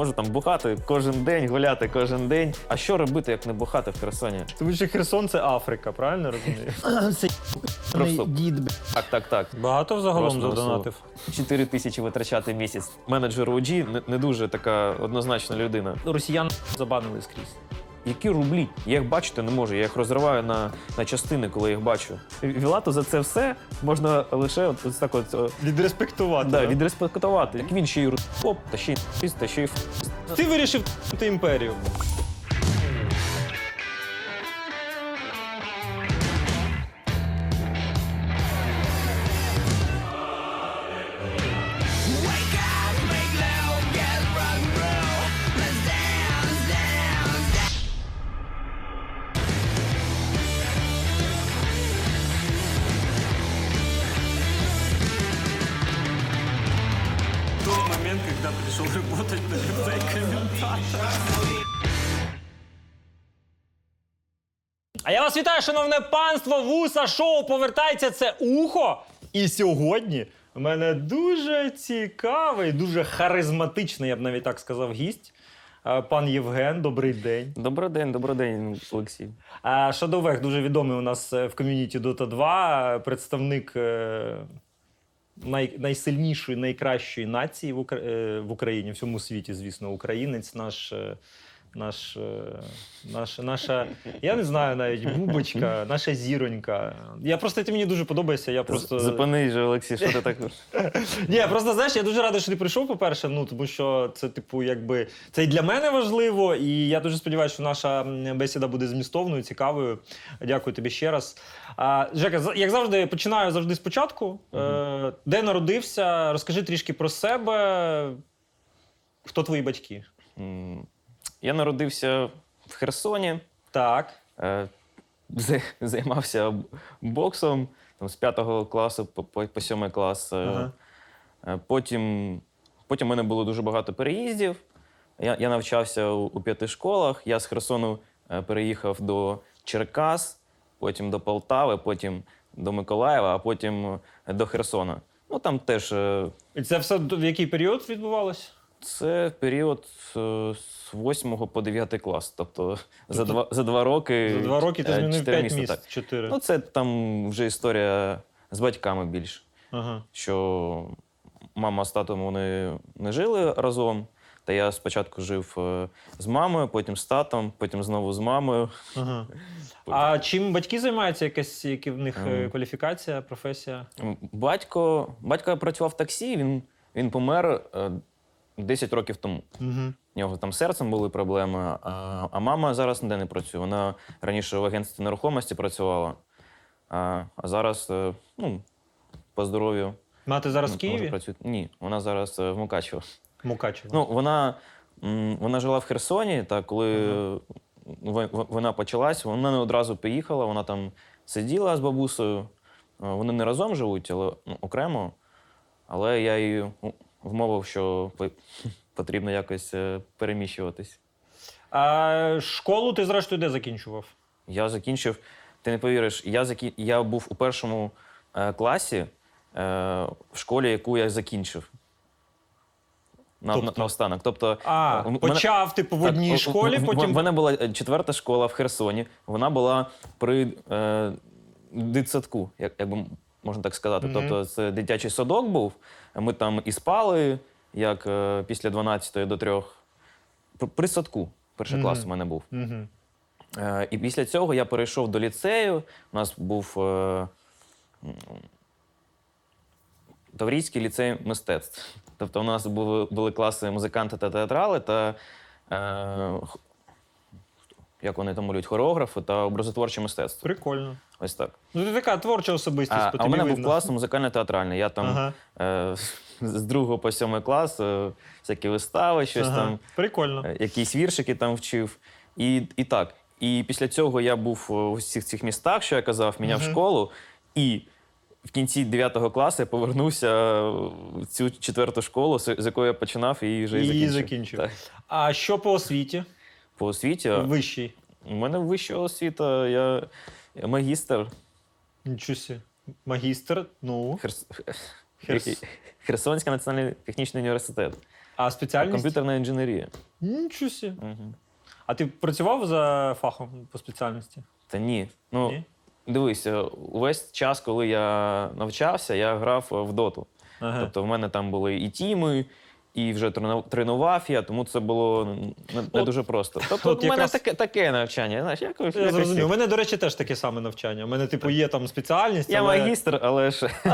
можу там бухати кожен день, гуляти кожен день. А що робити, як не бухати в Херсоні? Тому що Херсон це Африка, правильно розумієш? Це Просто- дід. Так, так, так. Багато загалом Просто задонатив. 4 тисячі витрачати місяць. Менеджер OG не, не дуже така однозначна людина. Росіян забанили скрізь. Які рублі? Я їх бачити не можу, я їх розриваю на, на частини, коли їх бачу. Вілату за це все можна лише от, ось так от, о, Відреспектувати. да, да? відреспектувати. Як він ще й поп, та ще й та ще й. Ти вирішив ти імперію. Вас вітаю, шановне панство! Вуса шоу повертається це ухо. І сьогодні в мене дуже цікавий, дуже харизматичний, я б навіть так сказав, гість. Е, Пан Євген, добрий день. Добрий день, добрий день, Олексій. А Шадовех дуже відомий у нас е, в ком'юніті Dota 2, е, представник е, най, найсильнішої, найкращої нації в, Укра- е, в Україні, в всьому світі, звісно, українець наш. е, Наш, е, наш, наша, я не знаю навіть, бубочка, наша зіронька. Я просто ти мені дуже подобаєшся. Я просто Зупинись же, Олексій, що ти так. ні, просто знаєш, я дуже радий, що ти прийшов, по-перше, ну тому що це, типу, якби це і для мене важливо, і я дуже сподіваюся, що наша бесіда буде змістовною, цікавою. Дякую тобі ще раз. А, Жека, як завжди, починаю завжди спочатку. Е, де народився? Розкажи трішки про себе. Хто твої батьки? Я народився в Херсоні, Так. е, займався боксом там, з 5 класу по, по, по 7 клас. е. Ага. Е, Потім, потім в мене було дуже багато переїздів. Я, я навчався у, у п'яти школах. Я з Херсону е, переїхав до Черкас, потім до Полтави, потім до Миколаєва, а потім до Херсона. Ну там теж І це все в який період відбувалось? Це період е, з 8 по 9 клас. Тобто за два, за два роки. За два роки ти е, змінив чотири 5 міста, місць. так. 4. Ну, це там вже історія з батьками більше. Ага. що мама з татом вони не жили разом. Та я спочатку жив е, з мамою, потім з татом, потім знову з мамою. Ага. А чим батьки займаються? Якась які в них е, Ем. кваліфікація, професія? Батько, батько працював в таксі, він, він помер е, 10 років тому. Угу. У нього там серцем були проблеми, а, а мама зараз ніде не працює. Вона раніше в агентстві нерухомості працювала, а, а зараз е, ну, по здоров'ю. Мати зараз в Києві? працює. Ні, вона зараз е, в Мукачево. Мукачево. Ну, вона, вона жила в Херсоні, та коли в- вона почалась, вона не одразу поїхала, вона там сиділа з бабусею. Е, Вони не разом живуть, але ну, окремо. Але я її ну, вмовив, що потрібно якось е, переміщуватись. А школу ти зрештою де закінчував? Я закінчив, ти не повіриш, я, закі... я був у першому е, класі е, в школі, яку я закінчив. На, Тобто? на, наостанок. Тобто, А, е, мене- почав типу в одній у- у- школі, в- потім. В мене була е, четверта школа в Херсоні. Вона була при е, дитсадку, як, як би можна так сказати. Мгм. Тобто це дитячий садок був. Ми там і спали, як е, після 12 до 3. При, при садку. Перший клас у мене був. Угу. Е, і після цього я перейшов до ліцею. У нас був е, м, Таврійський ліцей мистецтв. Тобто у нас були, були класи музиканти та театрали та е, х- як вони там малюють, хореографи та образотворче мистецтво. Прикольно. Ось так. Ну, ти така творча особистість, А, по а у мене видно. був клас музикально-театральний. Я там Ага. е, з другого по сьомий клас е, всякі вистави, щось Ага. там. Прикольно. Е, якісь віршики там вчив. І, і так. І після цього я був е, у всіх цих містах, що я казав, міняв Мгм. школу. І в кінці 9 класу я повернувся в цю четверту школу, з якої я починав і вже І закінчив. закінчив. Так. А що по освіті? По освіті. Вищий. У мене вища освіта, я, я магістр. Нічого сі. Магістр. Ну. Херс... Херс... Херсонський національний технічний університет. А спеціальність? Комп'ютерна інженерія. Нічого сі. Угу. А ти працював за фахом по спеціальності? Та ні. Ну, Ні? дивись, увесь час, коли я навчався, я грав е, в доту. Ага. Тобто в мене там були і тіми, і вже тренував я, тому це було не, дуже просто. Тобто от в мене якраз- таке, таке навчання. Знаєш, якось, Я зрозумів. У мене, до речі, теж таке саме навчання. У мене, типу, є там спеціальність. Я але... магістр, але ж.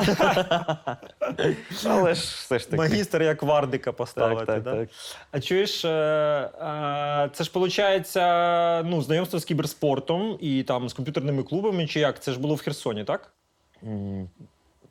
але ж все ж таки. Магістр як вардика поставити. Так, так, да? так. А чуєш, е, е, це ж виходить ну, знайомство з кіберспортом і там з комп'ютерними клубами, чи як? Це ж було в Херсоні, так?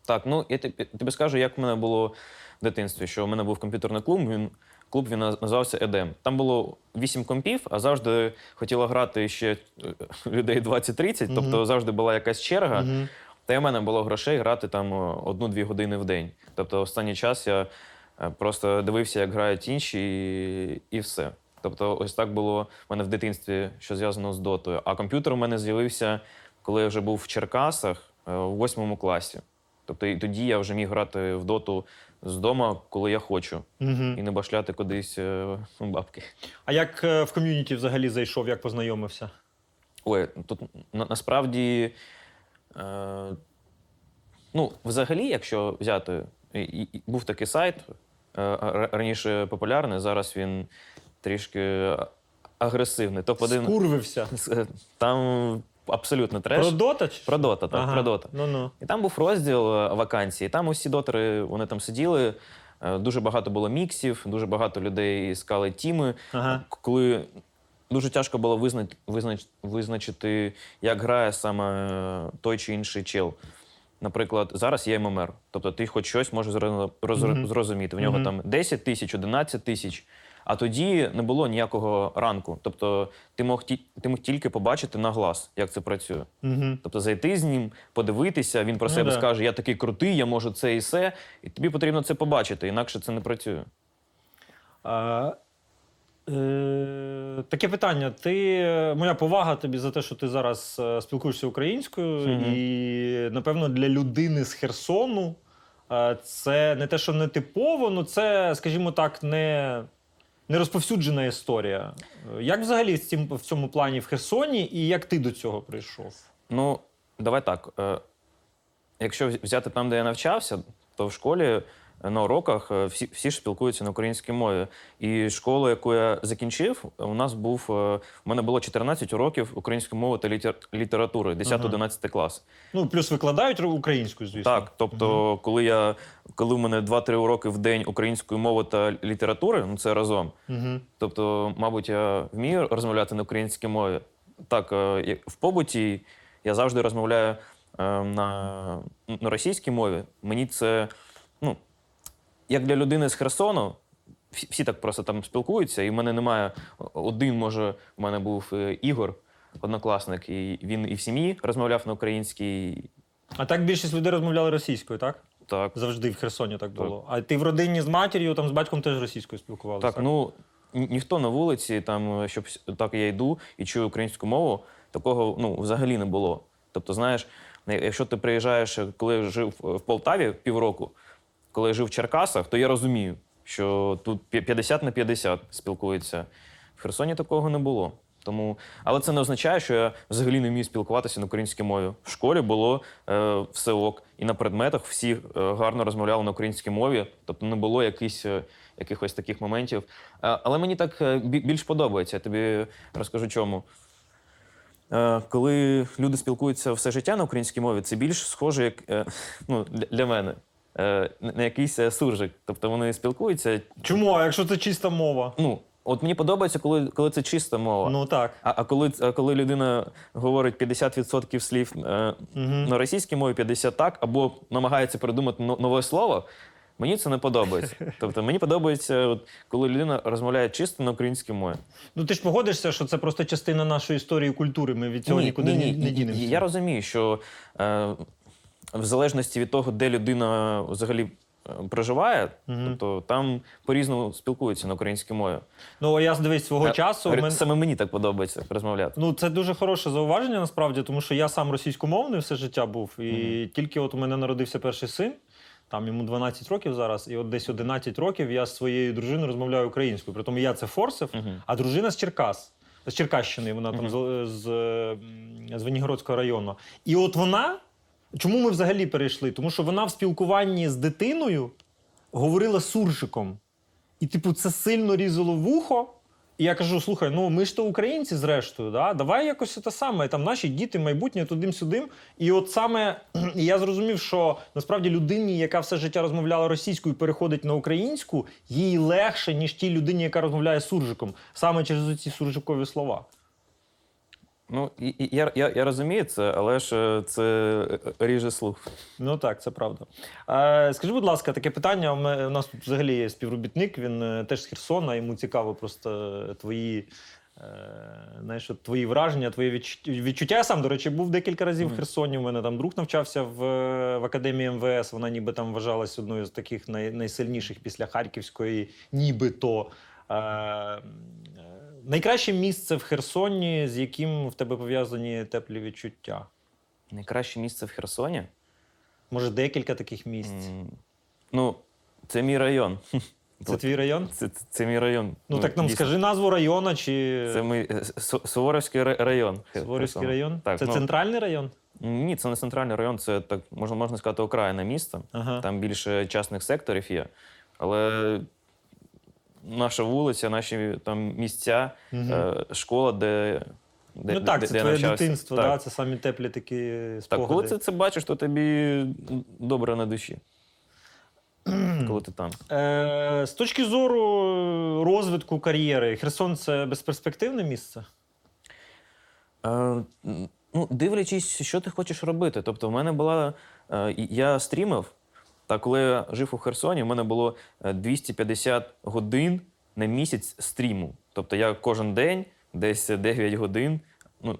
Так, ну я тобі скажу, як в мене було в дитинстві, що в мене був комп'ютерний клуб, він, клуб він наз- називався Едем. Там було вісім компів, а завжди хотіло грати ще е, людей 20-30, тобто завжди була якась черга. Мгм. Та й в мене було грошей грати там е, одну-дві години в день. Тобто, останній час я е, просто дивився, як грають інші, і, і все. Тобто, ось так було в мене в дитинстві, що зв'язано з дотою. А комп'ютер у мене з'явився, коли я вже був в Черкасах у восьмому класі. Тобто, і тоді я вже міг грати в доту з дому, коли я хочу, і не башляти кудись е, бабки. А як е, в ком'юніті взагалі зайшов, як познайомився? Ой, тут на, насправді. Е, ну, взагалі, якщо взяти, і, і- був такий сайт е, ра- раніше популярний, зараз він трішки агресивний. Топ-1 Скурвився. Е, там абсолютно треш. Про дота? чи Про дота, так, про дота. Ну ну. І там був розділ е, вакансій. Там усі дотери вони там сиділи. е, Дуже багато було міксів, дуже багато людей іскали тіми. Ага. К- Коли дуже тяжко було визнач, визнач, визначити, як грає саме е, той чи інший чел. Наприклад, зараз є ММР. Тобто ти хоч щось можеш зро- роз- зрозуміти. В нього там 10 тисяч, 11 тисяч. А тоді не було ніякого ранку. Тобто ти мог, ти мог тільки побачити на глаз, як це працює. Угу. Тобто зайти з ним, подивитися, він про Ну себе да. скаже, я такий крутий, я можу це і все. І тобі потрібно це побачити, інакше це не працює. А, е, таке питання. Ти, моя повага тобі за те, що ти зараз е, спілкуєшся українською, Мгм. і напевно для людини з Херсону е, це не те, що не типово, ну це, скажімо так, не, не розповсюджена історія. Як взагалі з цим в цьому плані в Херсоні, і як ти до цього прийшов? Ну, давай так. Е, якщо взяти там, де я навчався, то в школі на уроках е, всі, всі ж спілкуються на українській мові. І школу, яку я закінчив, у нас був. е, У мене було 14 уроків української мови та літер- літератури, 10-11 клас. Ну, плюс викладають українською, звісно. Так, тобто, коли я коли в мене 2-3 уроки в день української мови та літератури, ну це разом. Угу. Тобто, мабуть, я вмію розмовляти на українській мові. Так, е, в побуті я завжди розмовляю е, на, на російській мові. Мені це, ну, як для людини з Херсону, всі, так просто там спілкуються, і в мене немає один, може, в мене був е, Ігор, однокласник, і він і в сім'ї розмовляв на українській. А так більшість людей розмовляли російською, так? Так, Завжди в Херсоні так було. А ти в родині з матір'ю, там з батьком теж російською спілкувалися? Так, ну ніхто на вулиці, там, е, щоб так я йду і чую українську мову, такого ну, взагалі не було. Тобто, знаєш, якщо ти приїжджаєш, е, коли жив в Полтаві півроку, коли я жив в Черкасах, то я розумію, що тут 50 на 50 спілкуються. В Херсоні такого не було. Тому, але це не означає, що я взагалі не вмію спілкуватися на українській мові. В школі було е, все ок, і на предметах всі е, гарно розмовляли на українській мові, тобто не було якихось, е, якихось таких моментів. Е, але мені так е, більш подобається. Я тобі розкажу чому. Е, коли люди спілкуються все життя на українській мові, це більш схоже, як е, ну, для мене. Е, на якийсь е, суржик. Тобто вони спілкуються. Чому? А якщо це чиста мова? Ну, от мені подобається, коли, коли це чиста мова. Ну так. А, а коли, а коли людина говорить 50% слів е, на російській мові, 50% так, або намагається придумати нове слово, мені це не подобається. Тобто мені подобається, от, коли людина розмовляє чисто на українській мові. Ну ти ж погодишся, що це просто частина нашої історії і культури. Ми від цього нікуди не, не дінемося. Я розумію, що е, в залежності від того, де людина взагалі е, проживає, тобто там по-різному спілкуються на українській мові. Ну а я дивись свого Е, часу. у Саме мені так подобається розмовляти. Ну, це дуже хороше зауваження насправді, тому що я сам російськомовний все життя був. І тільки от у мене народився перший син. Там йому 12 років зараз, і от десь 11 років я з своєю дружиною розмовляю українською. Притому я це форсив, Мгм. а дружина з Черкас. З Черкащини, вона там з, з, з Венігородського району. І от вона, чому ми взагалі перейшли? Тому що вона в спілкуванні з дитиною говорила суржиком. І, типу, це сильно різало вухо. І я кажу: слухай, ну ми ж то українці, зрештою, да? давай якось те саме. Там наші діти, майбутнє тудим-сюдим. І от саме я зрозумів, що насправді людині, яка все життя розмовляла російською, переходить на українську, їй легше, ніж тій людині, яка розмовляє суржиком, саме через ці суржикові слова. Ну, і, і, я, я, я розумію це, але ж е, це е, ріже слух. Ну так, це правда. Е, скажи, будь ласка, таке питання. У мене- у нас тут взагалі є співробітник, він е, теж з Херсона, йому цікаво просто твої. е, Знаєш, от твої враження, твої відчуття. відчуття. Я сам, до речі, був декілька разів в Херсоні. У мене там друг навчався в, в академії МВС. Вона ніби там вважалась одною з таких най, найсильніших після Харківської, нібито. Е, е, найкраще місце в Херсоні, з яким в тебе пов'язані теплі відчуття. Найкраще місце в Херсоні. Може, декілька таких місць. М, Ну, це мій район. Це твій район? Це, це, це мій район. Ну, так нам дійсно. скажи назву району чи Це мій е, Суворовський район. Суворівський район? Так, це ну, центральний район? Ні, це не центральний район, це так можна, можна сказати окраїна міста. Ага. Там більше частних секторів є. Але наша вулиця, наші там місця, е, школа, де. де ну так, де, це де твоє навчався. дитинство, так. Да? це самі теплі такі Так, спогади. коли ти це бачиш, то тобі добре на душі. коли ти там. Е, з точки зору розвитку кар'єри, Херсон це безперспективне місце? Е, ну, дивлячись, що ти хочеш робити. Тобто, в мене була. Е, я стрімив, та коли я жив у Херсоні, в мене було е, 250 годин на місяць стріму. Тобто я кожен день, десь 9 годин. Ну,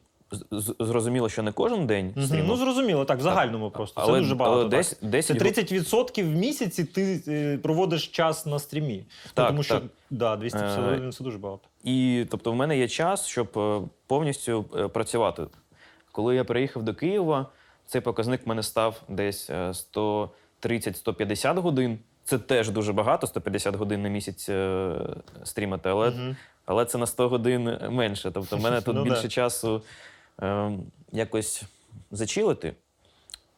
зрозуміло, що не кожен день Мгм. стрімив. Ну, зрозуміло, так, в загальному просто. Але- це дуже багато. але так. десь- десь це 30% в місяці ти е, проводиш час на стрімі. Ну, Так, тому що так. Да, 250 Е, годин це дуже багато. І тобто, в мене є час, щоб е, повністю е, працювати. Коли я приїхав до Києва, цей показник в мене став десь е, 130-150 годин. Це теж дуже багато, 150 годин на місяць е, стрімати, але, Мгм. але це на 100 годин менше. Тобто, в мене тут Ну да. більше часу е, якось зачилити.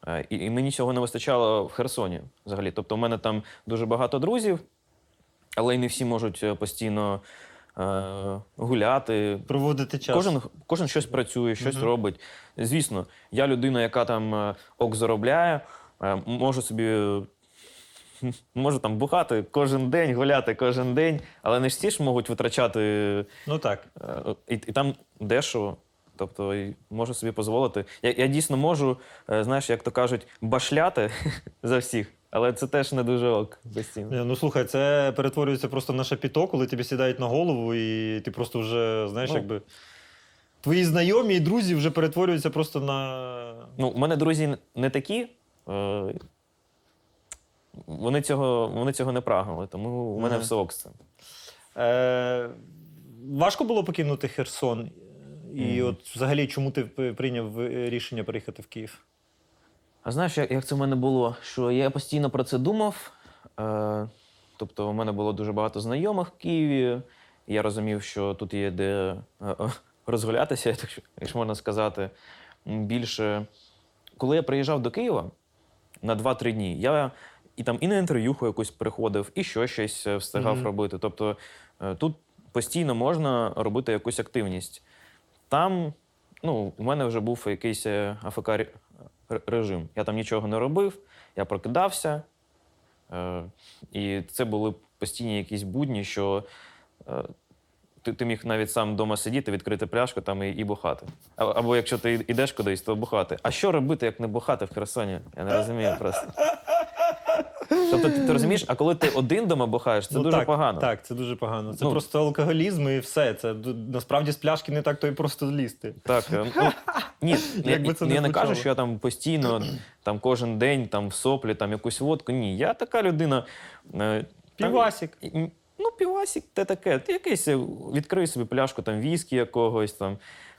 Е, І, і мені цього не вистачало в Херсоні взагалі. Тобто, в мене там дуже багато друзів, але й не всі можуть е, постійно е, гуляти. Проводити час. Кожен, кожен щось працює, щось Мгм. робить. Звісно, я людина, яка там е, ок заробляє, можу собі. е, Можу там бухати кожен день, гуляти кожен день, але не всі ж можуть витрачати Ну так. Е, І, і там дешево. Тобто і можу собі дозволити. Я, я дійсно можу, е, знаєш, як то кажуть, башляти за всіх, але це теж не дуже ок постійно. Ну слухай, це перетворюється просто на шапіто, коли тобі сідають на голову, і ти просто вже, знаєш, Ну. якби. Твої знайомі і друзі вже перетворюються просто на. Ну, у мене друзі не такі. Е, вони цього, вони цього не прагнули, тому у мене все ок з цим. Е, важко було покинути Херсон. І Мгм. от взагалі, чому ти прийняв рішення переїхати в Київ? А знаєш, як, як це в мене було? Що я постійно про це думав. Е, тобто, у мене було дуже багато знайомих в Києві. Я розумів, що тут є де е, е, розгулятися, якщо можна сказати. Більше, коли я приїжджав до Києва на 2-3 дні, я і там і на інтерв'юху якусь приходив, і що щось е, встигав Мгм. робити. Тобто е, тут постійно можна робити якусь активність. Там ну, у мене вже був якийсь е, АФК ре- ре- режим. Я там нічого не робив, я прокидався. І це були постійні якісь будні, що ти, ти міг навіть сам вдома сидіти, відкрити пляшку там і, і бухати. А- Або якщо ти йдеш кудись, то бухати. А що робити, як не бухати в Херсоні? Я не розумію просто. Тобто, ти, ти розумієш, а коли ти один вдома бухаєш, це Ну, дуже так, погано. Так, це дуже погано. Це Ну. просто алкоголізм і все. Це насправді з пляшки не так то і просто злізти. Так, е, ну, ні, я, Як би це я, не не кажу, звучало. що я там постійно, там кожен день там в соплі, там якусь водку. Ні, я така людина. е, там- Півасік. Ну, півасік, те таке. Ти якийсь е, відкрию собі пляшку там віскі якогось там,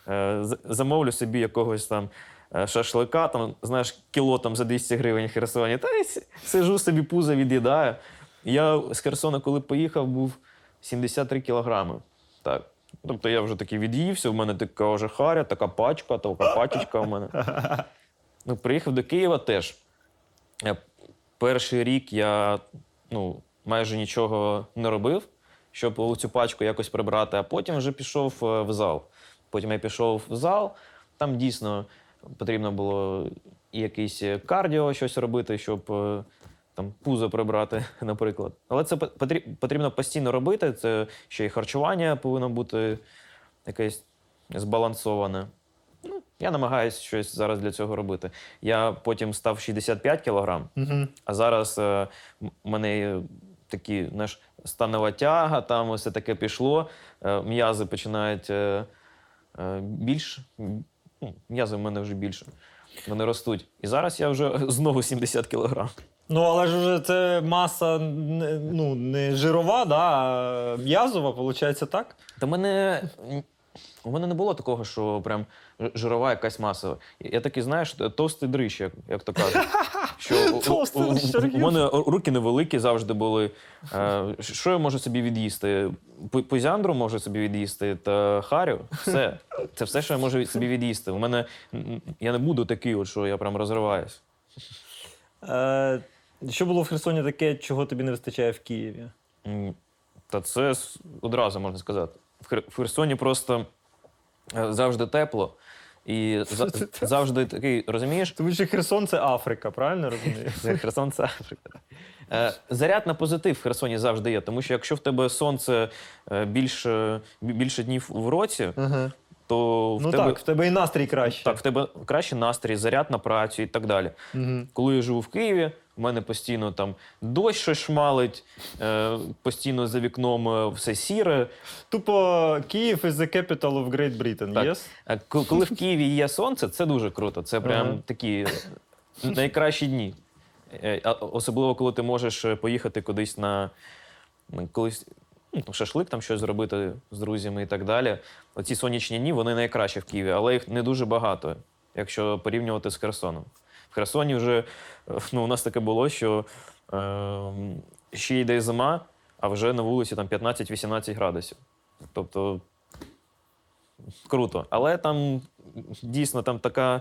е, замовлю собі якогось там е, шашлика, там, знаєш, кіло там за 200 гривень Херсоні. Та й сижу собі пузо від'їдаю. Я з Херсона, коли поїхав, був 73 кілограми. Так. Тобто я вже такий від'ївся, в мене така вже харя, така пачка, така пачечка у мене. Ну, приїхав до Києва теж. Перший рік я ну, майже нічого не робив, щоб цю пачку якось прибрати, а потім вже пішов е, в зал. Потім я пішов в зал, там дійсно потрібно було і якийсь кардіо щось робити, щоб е, там пузо прибрати, наприклад. Але це потрібно постійно робити. Це ще й харчування повинно бути якесь збалансоване. Ну, я намагаюся щось зараз для цього робити. Я потім став 65 кілограм, Угу. а зараз е, у мене такі знаєш, станова тяга, там все таке пішло. Е, м'язи починають е, е, більш. ну, М'язи в мене вже більше. Вони ростуть. І зараз я вже знову 70 кілограм. Ну, але ж вже це маса ну, не жирова, да, а м'язова, виходить так? Та мене. У мене не було такого, що прям жирова якась маса. Я такий, знаєш, товстий дрищ, як, як то кажуть. Що у- у- у- у, мене руки невеликі завжди були. Е, Що я можу собі від'їсти? Пузяндру можу собі від'їсти та харю. Все. Це все, що я можу собі від'їсти. У мене я не буду такий, от, що я прям розриваюсь. Е, що було в Херсоні таке, чого тобі не вистачає в Києві? Та це одразу можна сказати. В Херсоні просто е, завжди тепло. І завжди такий, розумієш, Тому що Херсон це Африка, правильно розумію? Це Херсон це Африка. Е, Заряд на позитив в Херсоні завжди є, тому що якщо в тебе сонце е, більше, більше днів в році, Ага. то в Ну тебе так, в тебе і настрій краще. так, в тебе кращий настрій, заряд на працю і так далі. Угу. Коли я живу в Києві, в мене постійно там дощ щось шмалить, е, постійно за вікном е, все сіре. Тупо Київ is the capital of Great Britain, Так. yes? Е, ко- Коли в Києві є сонце, це дуже круто. Це прям Ага. такі найкращі дні. Е, а Особливо, коли ти можеш е, поїхати кудись на колись. ну, там, Шашлик там щось зробити з друзями і так далі. Оці сонячні дні вони найкращі в Києві, але їх не дуже багато, якщо порівнювати з Херсоном. В Херсоні вже е, ну, у нас таке було, що е, ще йде зима, а вже на вулиці там 15-18 градусів. Тобто круто. Але там дійсно там така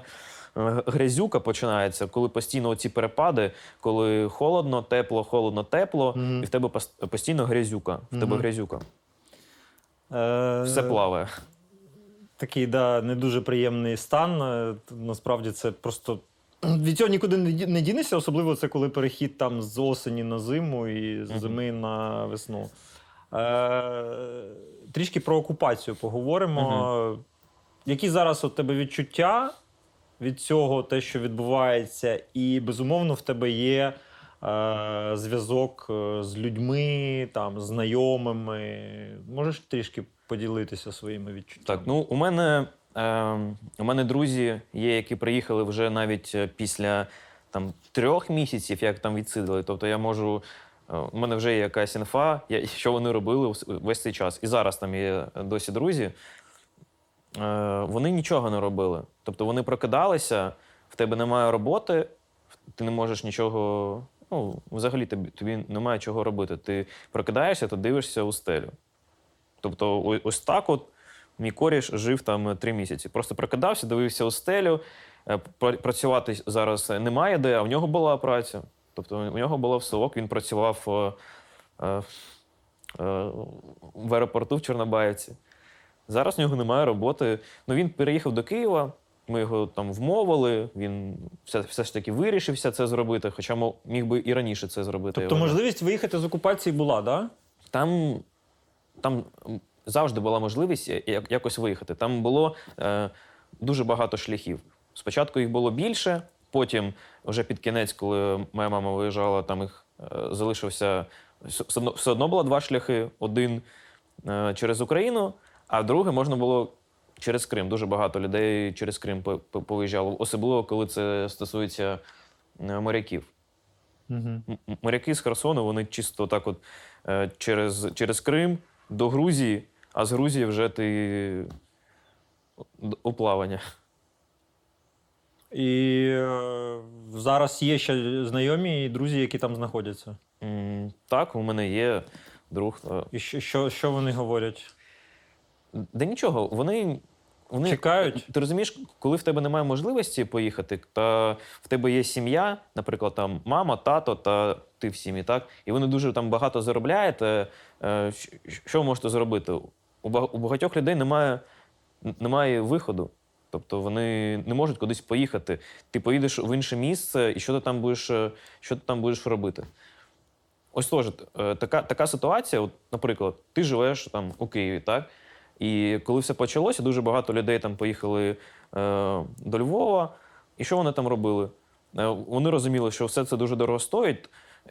е, грязюка починається, коли постійно ці перепади, коли холодно, тепло, холодно, тепло, Мгм. і в тебе постійно грязюка. В тебе Мгм. грязюка. Е, Все плаває. Такий, да, не дуже приємний стан. Е, Насправді це просто. Від цього нікуди не дінешся, особливо це коли перехід там з осені на зиму і з зими на весну. Е, трішки про окупацію поговоримо. Які зараз у тебе відчуття від цього, те, що відбувається, і безумовно в тебе є е, зв'язок е, з людьми, там, знайомими. Можеш трішки поділитися своїми відчуттями? Так, ну у мене, у мене друзі є, які приїхали вже навіть е, після там, трьох місяців, як там відсидили. Тобто я можу. е, У мене вже є якась інфа, що вони робили весь цей час. І зараз там є досі друзі. Е, Вони нічого не робили. Тобто вони прокидалися, в тебе немає роботи, ти не можеш нічого. Ну, взагалі тобі, тобі немає чого робити. Ти прокидаєшся, ти дивишся у стелю. Тобто, ось так от мій коріш жив там е, три місяці. Просто прокидався, дивився у стелю. е, Працювати зараз немає де, а в нього була праця. Тобто у нього було все ок, він працював е, е, е, в аеропорту в Чорнобаївці. Зараз в нього немає роботи. Ну, він переїхав до Києва, ми його там вмовили, він все, все ж таки вирішився це зробити, хоча міг би і раніше це зробити. Тобто можливість виїхати з окупації була, да? Там, там завжди була можливість як- якось виїхати. Там було е, дуже багато шляхів. Спочатку їх було більше, потім, вже під кінець, коли моя мама виїжджала, там їх е, залишився все одно, все одно було два шляхи: один е, через Україну, а другий можна було. Через Крим дуже багато людей через Крим по- по- повиїжджало, особливо коли це стосується е, моряків. Угу. Моряки з Херсону, вони чисто так от е, через, через Крим до Грузії, а з Грузії вже ти у плавання. І е, зараз є ще знайомі і друзі, які там знаходяться. М, Так, у мене є друг. е, І що, що, що вони говорять? Да нічого, вони. Вони, Чекають? Ти розумієш, коли в тебе немає можливості поїхати, та в тебе є сім'я, наприклад, там мама, тато та ти в сім'ї, так? І вони дуже там багато заробляєте. е, щ- Що ви можете зробити? У багатьох людей немає, немає виходу. Тобто вони не можуть кудись поїхати. Ти поїдеш в інше місце, і що ти там будеш, е, що ти там будеш робити? Ось теж е, така, така ситуація, от, наприклад, ти живеш там у Києві, так? І коли все почалося, дуже багато людей там поїхали е, до Львова. І що вони там робили? Е, вони розуміли, що все це дуже дорого стоїть.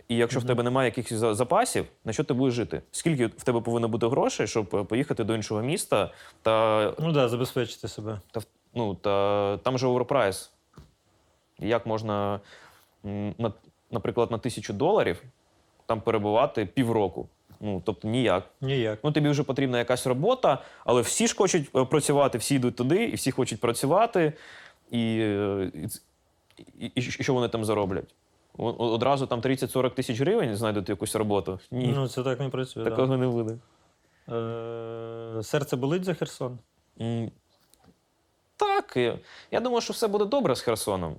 І якщо в тебе немає якихось запасів, на що ти будеш жити? Скільки в тебе повинно бути грошей, щоб е, поїхати до іншого міста та Ну так, да, забезпечити себе. та, ну, та там же overprice. Як можна, на, наприклад, на тисячу доларів там перебувати півроку? Ну, тобто ніяк. Ніяк. Ну, тобі вже потрібна якась робота, але всі ж хочуть е, працювати, всі йдуть туди, і всі хочуть працювати. І, е, і, і, і що вони там зароблять? Одразу там 30-40 тисяч гривень знайдуть якусь роботу. Ні, Ну, це так не працює. такого не буде. Да. Е, серце болить за Херсон? М, Так, я, думаю, що все буде добре з Херсоном.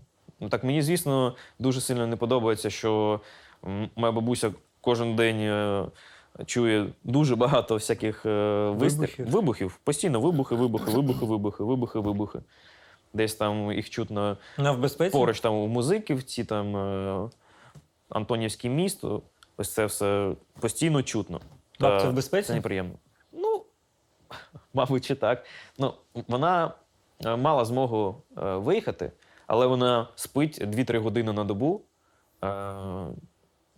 Так, мені, звісно, дуже сильно не подобається, що моя бабуся кожен день е, чує дуже багато всяких е. Вибухів. Вибухів. Постійно вибухи, вибухи, вибухи, вибухи, вибухи, вибухи. Десь там їх чутно в безпеці? поруч там у Музиківці, там е, Антонівське місто. Ось це все постійно чутно. Бабця Та в безпеці? Це неприємно. Ну, мабуть, чи так. Ну, вона е, мала змогу е, виїхати, але вона спить 2-3 години на добу. Е,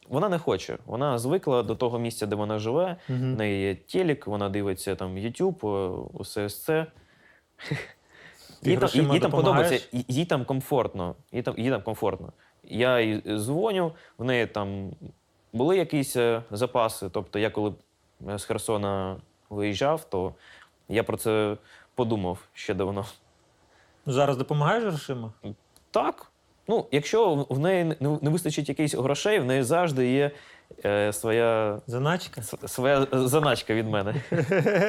Вона не хоче. Вона звикла до того місця, де вона живе. Мгм. В неї є телек, вона дивиться там YouTube, е, усе ось це. Їй там, грошима їй там подобається, їй- їй там комфортно. Їй там, їй там комфортно. Я їй дзвоню, в неї там були якісь е, запаси. Тобто, я коли е, з Херсона виїжджав, то я про це подумав ще давно. Зараз допомагаєш грошима? Так. Ну, якщо в- неї не, не вистачить якихось грошей, в неї завжди є е, своя, Заначка? с- своя заначка від мене.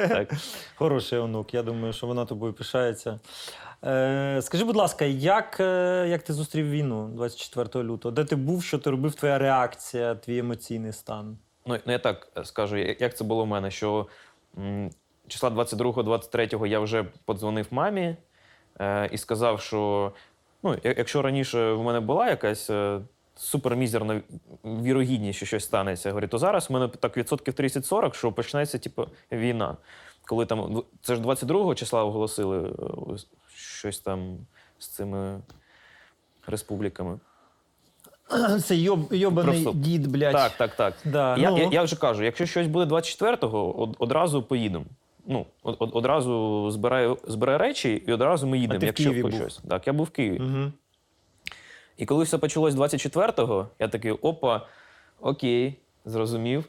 так. Хороший онук. Я думаю, що вона тобою пишається. Е, скажи, будь ласка, як, е, як ти зустрів війну 24 лютого? Де ти був, що ти робив, твоя реакція, твій емоційний стан? Ну, ну я так е, скажу, я- як це було в мене, що м, числа 22-23 я вже подзвонив мамі е, і сказав, що ну, я- якщо раніше в мене була якась е, супермізерна вірогідність, що щось станеться, я говорю, то зараз в мене так відсотків 30-40, що почнеться типу, війна. Коли там, це ж 22 числа оголосили е, щось там з цими республіками. Це йоб, йобаний Просто- дід, блядь. Так, так, так. Да, Я, ну, я, я вже кажу, якщо щось буде 24-го, од, одразу поїдемо. Ну, од, од- одразу збираю, збираю речі і одразу ми їдемо. ти в якщо Києві був? щось. Так, я був в Києві. Угу. І коли все почалось 24-го, я такий: опа, окей, зрозумів.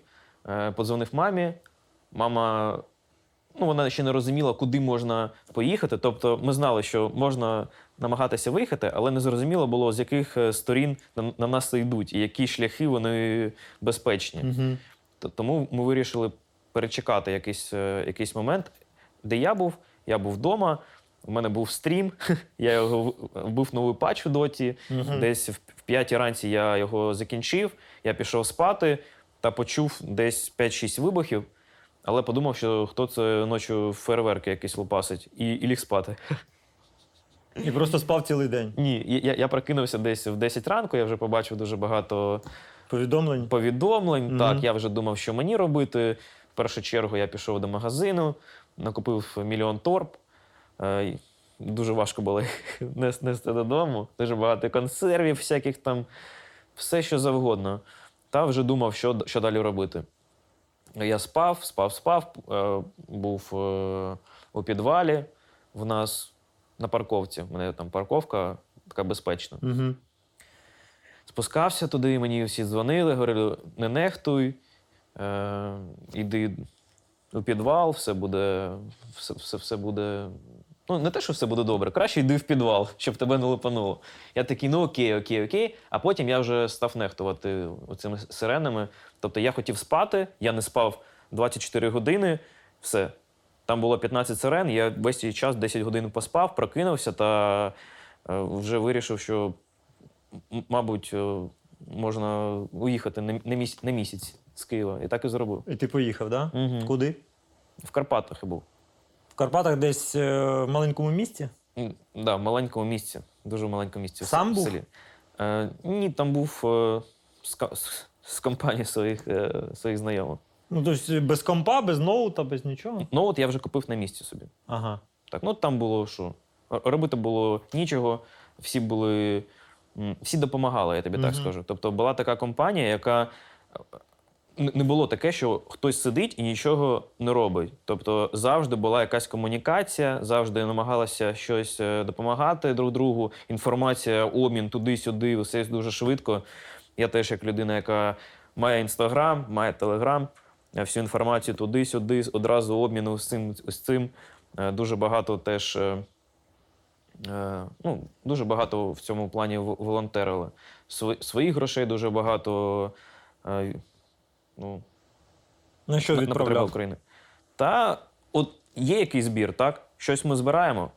Е, подзвонив мамі. Мама, ну, вона ще не розуміла, куди можна поїхати. Тобто, ми знали, що можна намагатися виїхати, але не зрозуміло було, з яких е, сторін на, на нас йдуть, і які шляхи вони безпечні. Угу. Тому ми вирішили перечекати якийсь, е, якийсь момент, де я був. Я був вдома, у мене був стрім, я його вбив новий патч в доті. Мгм. Десь в п'ятій ранці я його закінчив, я пішов спати та почув десь 5-6 вибухів, але подумав, що хто це ночі фейерверки якісь лупасить, і, і ліг спати. І просто спав цілий день. Ні, я- я, прокинувся десь в 10 ранку, я вже побачив дуже багато Повідомлень. повідомлень. Мгм. Так, я вже думав, що мені робити. В першу чергу я пішов до магазину, накупив мільйон торб. Е, Дуже важко було їх нести додому. Дуже багато консервів, всяких там, все що завгодно. Та вже думав, що, що далі робити. Я спав, спав, спав, е, був е, у підвалі в нас на парковці. У мене там парковка така безпечна. Угу. Спускався туди, мені всі дзвонили, говорили, не нехтуй, іди у підвал, все буде, все, все, все буде. Ну, не те, що все буде добре, краще йди в підвал, щоб тебе не лупануло. Я такий, ну окей, окей, окей. А потім я вже став нехтувати цими сиренами. Тобто я хотів спати, я не спав 24 години, все. Там було 15 сирен, я весь цей час 10 годин поспав, прокинувся та е, вже вирішив, що, мабуть, е, можна уїхати на місяць з Києва. І так і зробив. І ти поїхав, да? Мгм. Куди? В Карпатах я був. В Карпатах десь е, в маленькому місті? М, Да, в маленькому місці, дуже маленькому місці. Сам в був? селі. Е, ні, там був е, з, з, з компанії своїх, е, своїх знайомих. Ну, тобто без компа, без ноута, без нічого. От я вже купив на місці собі. Ага. Так, ну там було що? Робити було нічого, всі були. Всі допомагали, я тобі так скажу. Тобто була така компанія, яка не було таке, що хтось сидить і нічого не робить. Тобто завжди була якась комунікація, завжди намагалася щось е, допомагати друг другу. Інформація, обмін туди-сюди, все дуже швидко. Я теж як людина, яка має інстаграм, має телеграм, е, всю інформацію туди-сюди, одразу обміну з цим з цим. Е, Дуже багато теж. Ну, дуже багато в цьому плані волонтерили. Своїх грошей дуже багато ну, Ну що на, на потреби відправляв? України. Та от є якийсь збір, так? Щось ми збираємо.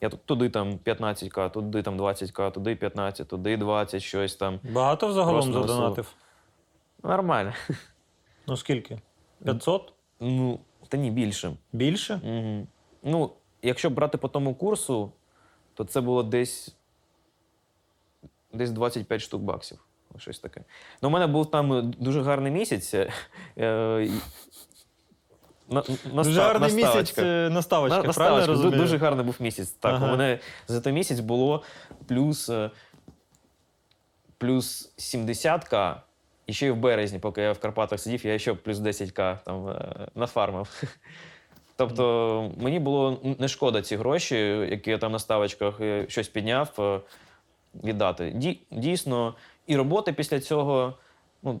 Я тут туди там 15к, туди там 20к, туди 15, туди 20, щось там. Багато взагалом Просто задонатив? Нормально. Ну скільки? 500? Ну, та ні, більше. Більше? Угу. Ну, якщо брати по тому курсу, то це було десь, десь 25 штук баксів. Щось таке. Ну, у мене був там дуже гарний місяць. е, на- наста- Дуже гарний місяць наставочка. е, наставочка, На- правильно розумію? Дуже гарний був місяць. Так, Ага. у мене за той місяць було плюс, е, плюс 70к. І ще й в березні, поки я в Карпатах сидів, я ще плюс 10к там е, нафармив. Тобто мені було не шкода ці гроші, які я там на ставочках е, щось підняв, е, віддати. Дійсно, і роботи після цього ну,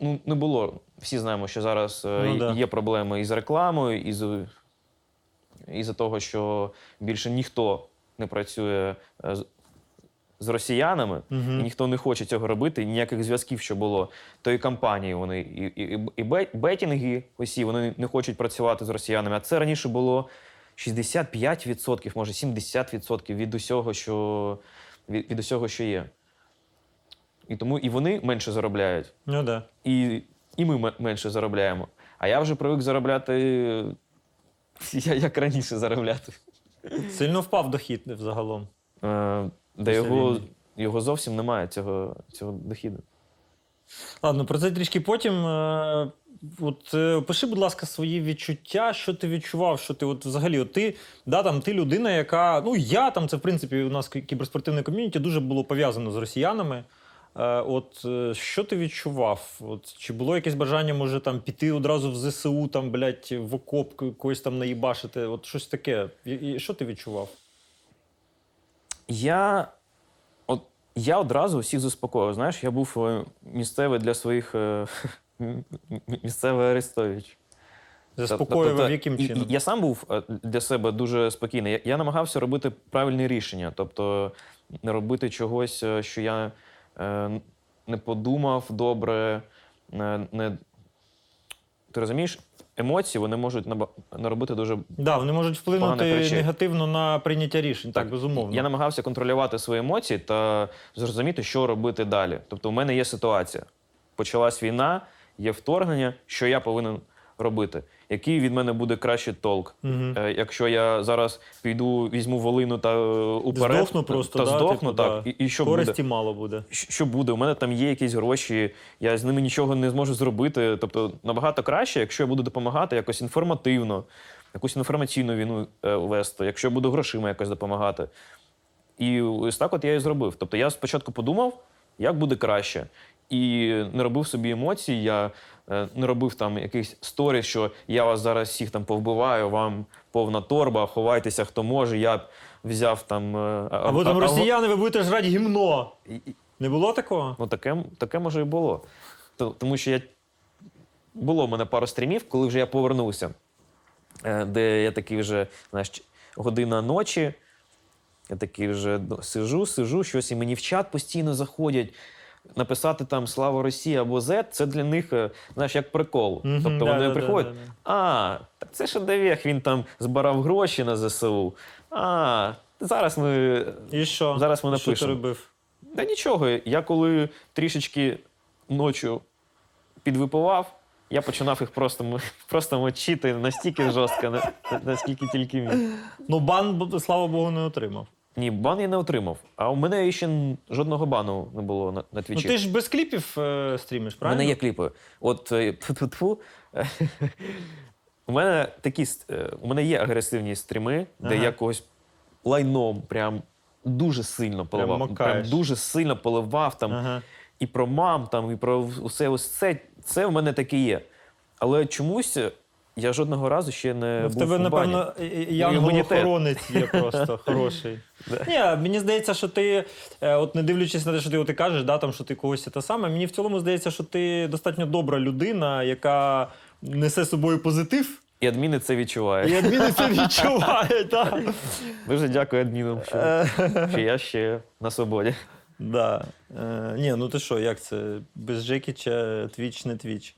ну, не було. Всі знаємо, що зараз е, Ну, да. є проблеми із рекламою, із, із-за того, що більше ніхто не працює е, з, з росіянами, Мгм. і ніхто не хоче цього робити, ніяких зв'язків, що було. То і компанії вони, і, і, і, і бетінги усі вони не хочуть працювати з росіянами. А це раніше було 65%, може 70% від усього, що, від, від усього, що є. І тому і вони менше заробляють Ну да. і, і ми менше заробляємо. А я вже привик заробляти я- як раніше заробляти. Сильно впав дохід взагалом. Е, Де його, його зовсім немає, цього, цього дохіду. Ладно, про це трішки потім. Е, От е, пиши, будь ласка, свої відчуття, що ти відчував, що ти от взагалі, от ти, да, там, ти людина, яка. Ну, я там, це в принципі у нас кі- кіберспортивне ком'юніті дуже було пов'язано з росіянами. Е, От е, що ти відчував? От, чи було якесь бажання, може, там піти одразу в ЗСУ, там, блядь, в окоп когось там наїбашити? От щось таке. І, і що ти відчував? Я, от, я одразу всіх заспокоїв. Знаєш, я був е, місцевий для своїх місцевий Арестович. Заспокоював Тобто, яким чином? Я сам був для себе дуже спокійний. Я, я намагався робити правильні рішення, тобто не робити чогось, що я не подумав добре. Не, не... Ти розумієш, емоції вони можуть наробити дуже Да, вони можуть вплинути негативно на прийняття рішень. Так, Так, безумовно. Я намагався контролювати свої емоції та зрозуміти, що робити далі. Тобто, у мене є ситуація. Почалась війна, є вторгнення, що я повинен робити. Який від мене буде кращий толк? Е, Якщо я зараз піду, візьму волину та е, уперед, Здохну просто, та да, здохну, типу, так. да. І, і що Користі буде? мало буде. Що буде? У мене там є якісь гроші, я з ними нічого не зможу зробити. Тобто набагато краще, якщо я буду допомагати якось інформативно, якусь інформаційну війну е, вести, якщо я буду грошима якось допомагати. І ось так от я і зробив. Тобто я спочатку подумав, як буде краще. І не робив собі емоцій, я е, не робив там якихось сторіс, що я вас зараз всіх там повбиваю, вам повна торба, ховайтеся, хто може. Я взяв там. е, Або а- там а- росіяни, ви будете жрати гімно. і- Не було такого? Ну, таке, таке може і було. Тому що я... було в мене пару стрімів, коли вже я повернувся, е, де я такий вже, знаєш, година ночі. Я такий вже ну, сижу, сижу, щось і мені в чат постійно заходять. Написати там Слава Росії або Z, це для них, е, знаєш, як прикол. Мгм, тобто да, вони да, приходять, да, да. а, так це ж Дев'ях, він там збирав гроші на ЗСУ. А, зараз ми. І що? Зараз ми Що ти напишемо. робив? Та нічого, я коли трішечки ночі підвипивав, я починав їх просто, м- просто мочити настільки жорстко, на- наскільки тільки міг. Ну, бан, слава Богу, не отримав. Ні, бан я не отримав. А у мене ще н- жодного бану не було на, на Ну, твічі. ти ж без кліпів е, стрімиш, У правильно? мене є кліпи. От е, тьфу-тьфу-тьфу. у мене такі е, у мене є агресивні стріми, де Ага. я когось лайном прям дуже сильно поливав. макаєш. дуже сильно поливав там. Ага. І про мам, там, і про усе ось це. Це в мене таке є. Але чомусь я жодного разу ще не Ну, в був тебе, у бані. напевно, янгол-охоронець є просто хороший. Ні, мені здається, що ти, е, от не дивлячись на те, що ти, от, і кажеш, да, там, що ти когось те саме, мені в цілому здається, що ти достатньо добра людина, яка несе з собою позитив. І адміни це відчувають. І адміни це відчувають. так. Дуже дякую адмінам, що, Е, що я ще на свободі. Да. Е, ні, ну ти що, як це? Без Жекіча твіч не твіч.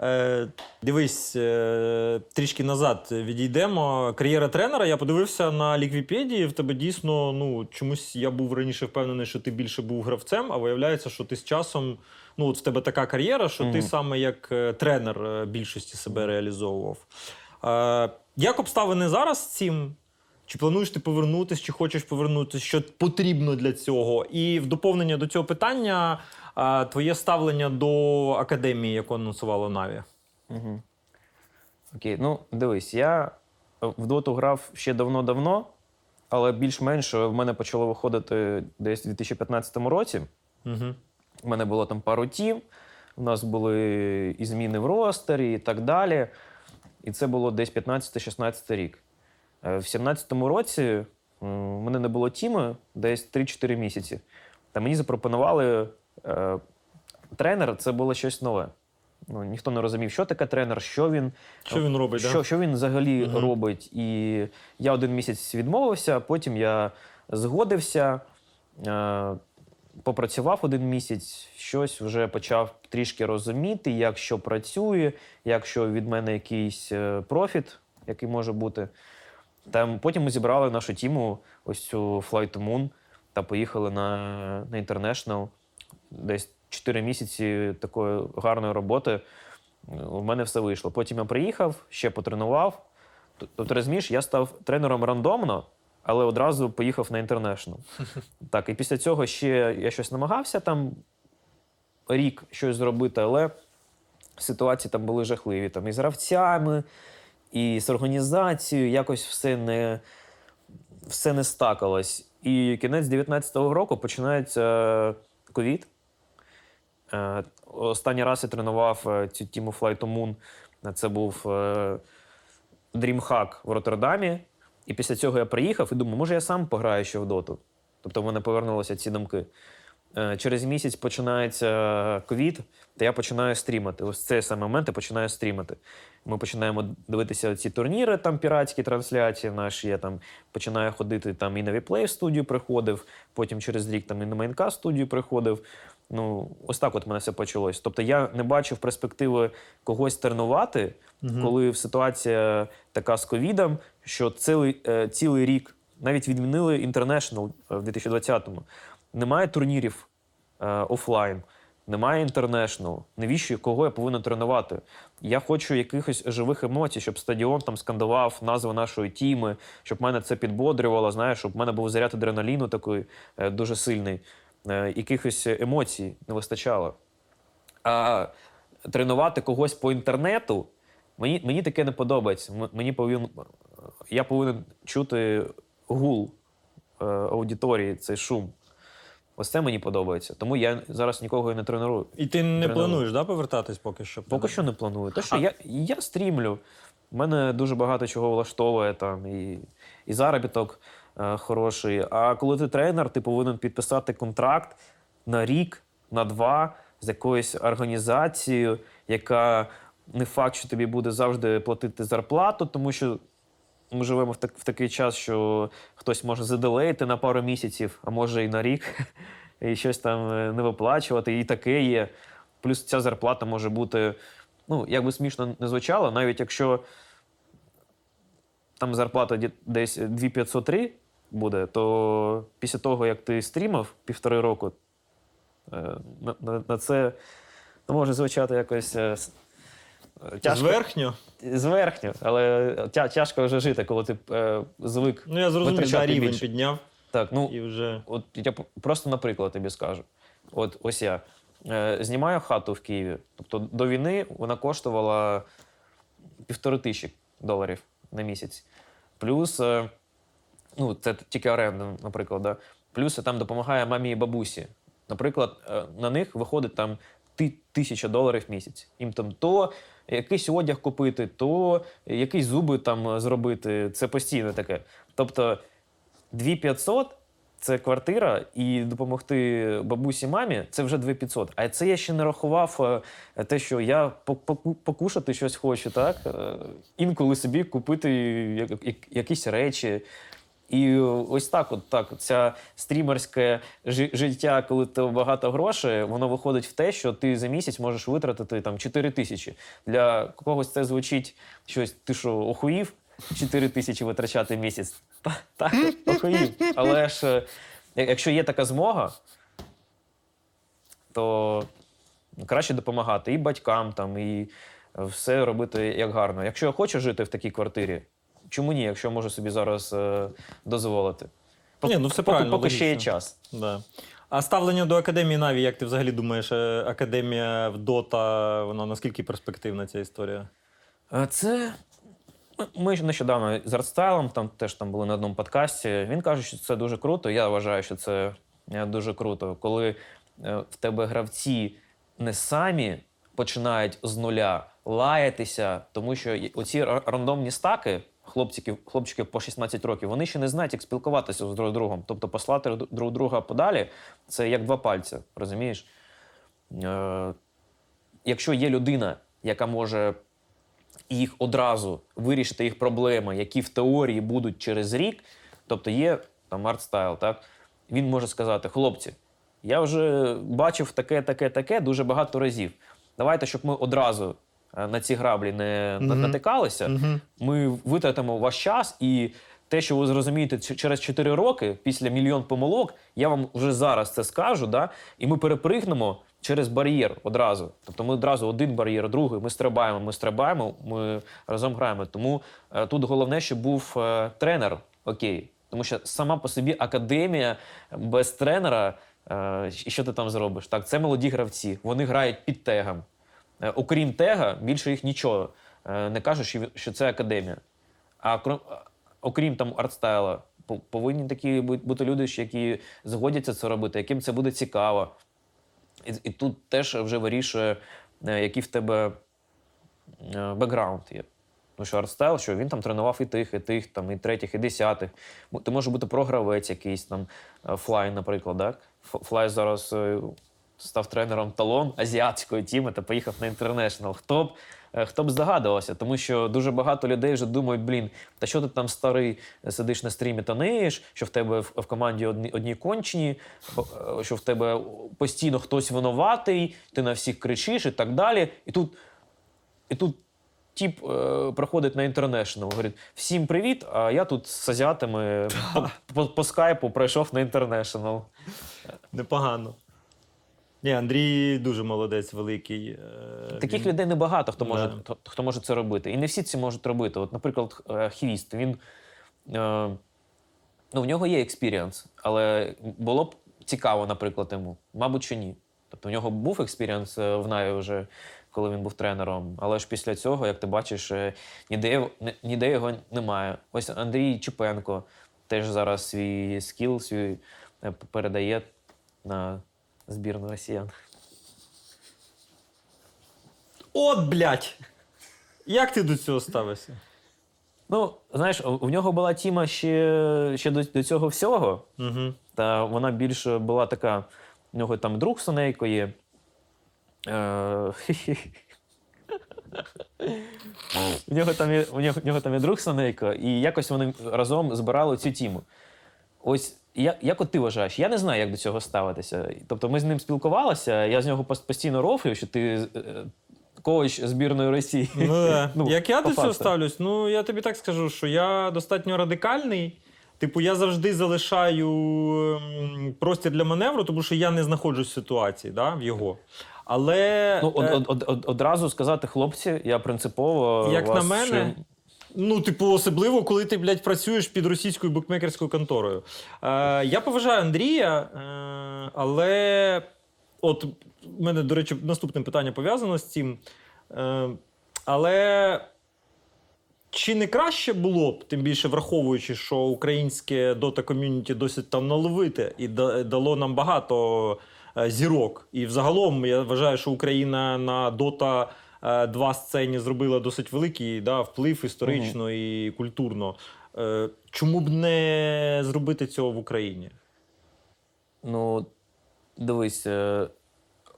Е, дивись, е, трішки назад відійдемо. Кар'єра тренера. Я подивився на ліквіпедії. В тебе дійсно, ну чомусь я був раніше впевнений, що ти більше був гравцем, а виявляється, що ти з часом. Ну, от в тебе така кар'єра, що ти саме як е, тренер е, більшості себе реалізовував. Е, як обставини зараз з цим? Чи плануєш ти повернутися, чи хочеш повернутися, що потрібно для цього? І в доповнення до цього питання твоє ставлення до академії, яку анонсувало Наві. Угу. Окей, ну дивись, я в доту грав ще давно-давно, але більш-менш в мене почало виходити десь у 2015 році. Угу. У мене було там пару тім, у нас були і зміни в ростері і так далі. І це було десь 15-16 рік. Е, В 17-му році у мене не було тіми десь 3-4 місяці. Та мені запропонували е, тренер, це було щось нове. Ну, ніхто не розумів, що таке тренер, що він, Що він робить? що, що він взагалі Мгм. робить. І я один місяць відмовився, потім я згодився, е, попрацював один місяць, щось вже почав трішки розуміти, як що працює, як що від мене якийсь е, профіт, який може бути. Там, потім ми зібрали нашу тіму, ось цю Flight to Moon, та поїхали на, на International. Десь 4 місяці такої гарної роботи. У мене все вийшло. Потім я приїхав, ще потренував. Тобто, розумієш, я став тренером рандомно, але одразу поїхав на International. Так, і після цього ще я щось намагався там рік щось зробити, але ситуації там були жахливі. Там і з гравцями, і з організацією якось все не, все не стакалось. І кінець 19-го року починається ковід. Е, Останній раз я тренував е, цю тіму Flight to Moon. Е, Це був е, DreamHack в Роттердамі. І після цього я приїхав і думаю, може я сам пограю ще в доту. Тобто в мене повернулися ці думки. Е, Через місяць починається ковід, та я починаю стрімати. Ось цей саме момент я починаю стрімати. Ми починаємо дивитися ці турніри, там піратські трансляції наші. Я там починаю ходити там і на WePlay студію приходив, потім через рік там і на Maincast студію приходив. Ну, ось так от мене все почалось. Тобто я не бачив перспективи когось тренувати, коли ситуація така з ковідом, що цілий, е, цілий рік навіть відмінили е, в 2020-му. Немає турнірів е, офлайн, немає інтернешнл. Навіщо кого я повинен тренувати? Я хочу якихось живих емоцій, щоб стадіон там скандував назви нашої тіми, щоб мене це підбодрювало, знаєш, щоб в мене був заряд адреналіну такий е, дуже сильний. Е, якихось емоцій не вистачало. А тренувати когось по інтернету, мені, мені таке не подобається. Мені повинен, я повинен чути гул е, аудиторії, цей шум. Ось це мені подобається. Тому я зараз нікого і не треную. І ти не Тренував. плануєш да, повертатись поки що? Поки що не планую. Те, що А- я, я стрімлю. У мене дуже багато чого влаштовує там, і, і заробіток е, хороший. А коли ти тренер, ти повинен підписати контракт на рік, на два з якоюсь організацією, яка не факт, що тобі буде завжди платити зарплату, тому що ми живемо в, так, в такий час, що хтось може заделеїти на пару місяців, а може і на рік, і щось там е, не виплачувати, і таке є. Плюс ця зарплата може бути, ну, як би смішно не звучало, навіть якщо там зарплата десь 2503 буде, то після того, як ти стрімав півтори року, е, на, на, на це ну, може звучати якось е, тяжко. Зверхньо. Зверхньо, але тя, тяжко вже жити, коли ти е, звик. Ну, я зрозумів, да, рівень більше. підняв Так, ну і вже. от я просто наприклад тобі скажу. От ось я е, знімаю хату в Києві. Тобто до війни вона коштувала півтори тисячі доларів на місяць. Плюс, е, ну, це тільки оренда, наприклад, да? плюс там допомагає мамі і бабусі. Наприклад, е, на них виходить там тисяча доларів в місяць. Їм там то якийсь одяг купити, то якісь зуби там зробити. Це постійно таке. Тобто 2500 це квартира, і допомогти бабусі мамі це вже 2500. А це я ще не рахував е, те, що я пок- покушати щось хочу, так? Е, Інколи собі купити як- як- якісь речі. І ось так, от так, ця стрімерське життя, коли ти багато грошей, воно виходить в те, що ти за місяць можеш витратити там 4 тисячі. Для когось це звучить щось, ти що, охуїв? 4 тисячі витрачати місяць. Та- Так, охуїв. Але ж е, якщо є така змога, то краще допомагати і батькам, там, і все робити як гарно. Якщо я хочу жити в такій квартирі, чому ні, якщо можу собі зараз е, дозволити? Ні, ну все поки, правильно, поки ще є логічно. час. Да. А ставлення до академії Наві, як ти взагалі думаєш, е, академія в Дота, вона наскільки перспективна ця історія? Е, Це ми ж нещодавно з артстайлом там теж там були на одному подкасті. Він каже, що це дуже круто. Я вважаю, що це е, дуже круто, коли е, в тебе гравці не самі починають з нуля лаятися, тому що оці ра- рандомні стаки. Хлопчиків, хлопчиків по 16 років, вони ще не знають, як спілкуватися з друг другом. Тобто послати друг друга подалі це як два пальці, розумієш? Е, якщо є людина, яка може їх одразу вирішити їх проблеми, які в теорії будуть через рік. Тобто є там артстайл, так? Він може сказати: хлопці, я вже бачив таке, таке, таке дуже багато разів. Давайте, щоб ми одразу на ці граблі не на- Мгм. натикалися. Ми витратимо ваш час і. Те, що ви зрозумієте через 4 роки, після мільйон помилок, я вам вже зараз це скажу, да? і ми перепригнемо через бар'єр одразу. Тобто ми одразу один бар'єр, другий, ми стрибаємо, ми стрибаємо, ми разом граємо. Тому е, тут головне, щоб був е, тренер окей. Тому що сама по собі академія без тренера, е, що ти там зробиш? Так, це молоді гравці, вони грають під тегом. Е, окрім тега, більше їх нічого е, не кажуть, що, це академія. А крім, окрім там артстайла, повинні такі бути люди, які згодяться це робити, яким це буде цікаво. І, і тут теж вже вирішує, е, який в тебе е, бекграунд є. Тому що ArtStyle, що він там тренував і тих, і тих, там, і третіх, і десятих. Ти може бути про-гравець якийсь там, е, Fly, наприклад. Так? Fly зараз е, став тренером Talon азіатської тіми та поїхав на International. Хто б, е, хто б здогадувався? Тому що дуже багато людей вже думають, блін, та що ти там старий сидиш на стрімі та ниєш, що в тебе в, команді одні, одні кончені, е, що в тебе постійно хтось винуватий, ти на всіх кричиш і так далі. І тут і тут тіп е, приходить на інтернешнл, говорить: всім привіт! А я тут з азіатами по, по, по скайпу пройшов на інтернешнл. Непогано. Ні, Андрій дуже молодець, великий. е, Таких він- людей небагато, хто може, Да. хто, може це робити. І не всі це можуть робити. От, наприклад, е, хвіст, він. Е, ну, в нього є experience, але було б цікаво, наприклад, йому. Мабуть, що ні. Тобто в нього був experience в Na'Vi вже, коли він був тренером. Але ж після цього, як ти бачиш, ніде, ніде його немає. Ось Андрій Чупенко теж зараз свій skill свій передає на збірну росіян. От, блядь! Як ти до цього ставишся? Ну, знаєш, в нього була тіма ще, ще до, до цього всього. Угу. Та вона більше була така. В нього там друг Сонейко є. Е, У нього там є, у нього, у нього там є друг Санейко, і якось вони разом збирали цю тіму. Ось як, як от ти вважаєш? Я не знаю, як до цього ставитися. Тобто ми з ним спілкувалися, я з нього постійно рофлю, що ти е, коуч збірної Росії. Ну, да. Ну, Як я до цього ставлюсь? Ну, я тобі так скажу, що я достатньо радикальний. Типу, я завжди залишаю ем, простір для маневру, тому що я не знаходжусь в ситуації да, в його. Але Ну, од, е, од, од, од- одразу сказати, хлопці, я принципово. Як вас на мене, ще- Ну, типу, особливо, коли ти, блядь, працюєш під російською букмекерською конторою. Е, я поважаю Андрія, е, але от у мене, до речі, наступне питання пов'язано з цим. Е, але чи не краще було б, тим більше враховуючи, що українське дота ком'юніті досить там наловите і дало нам багато е, зірок. І взагалом я вважаю, що Україна на дота 2 сцені зробила досить великий да, вплив історично і культурно. Е, Чому б не зробити цього в Україні? Ну, дивись, е,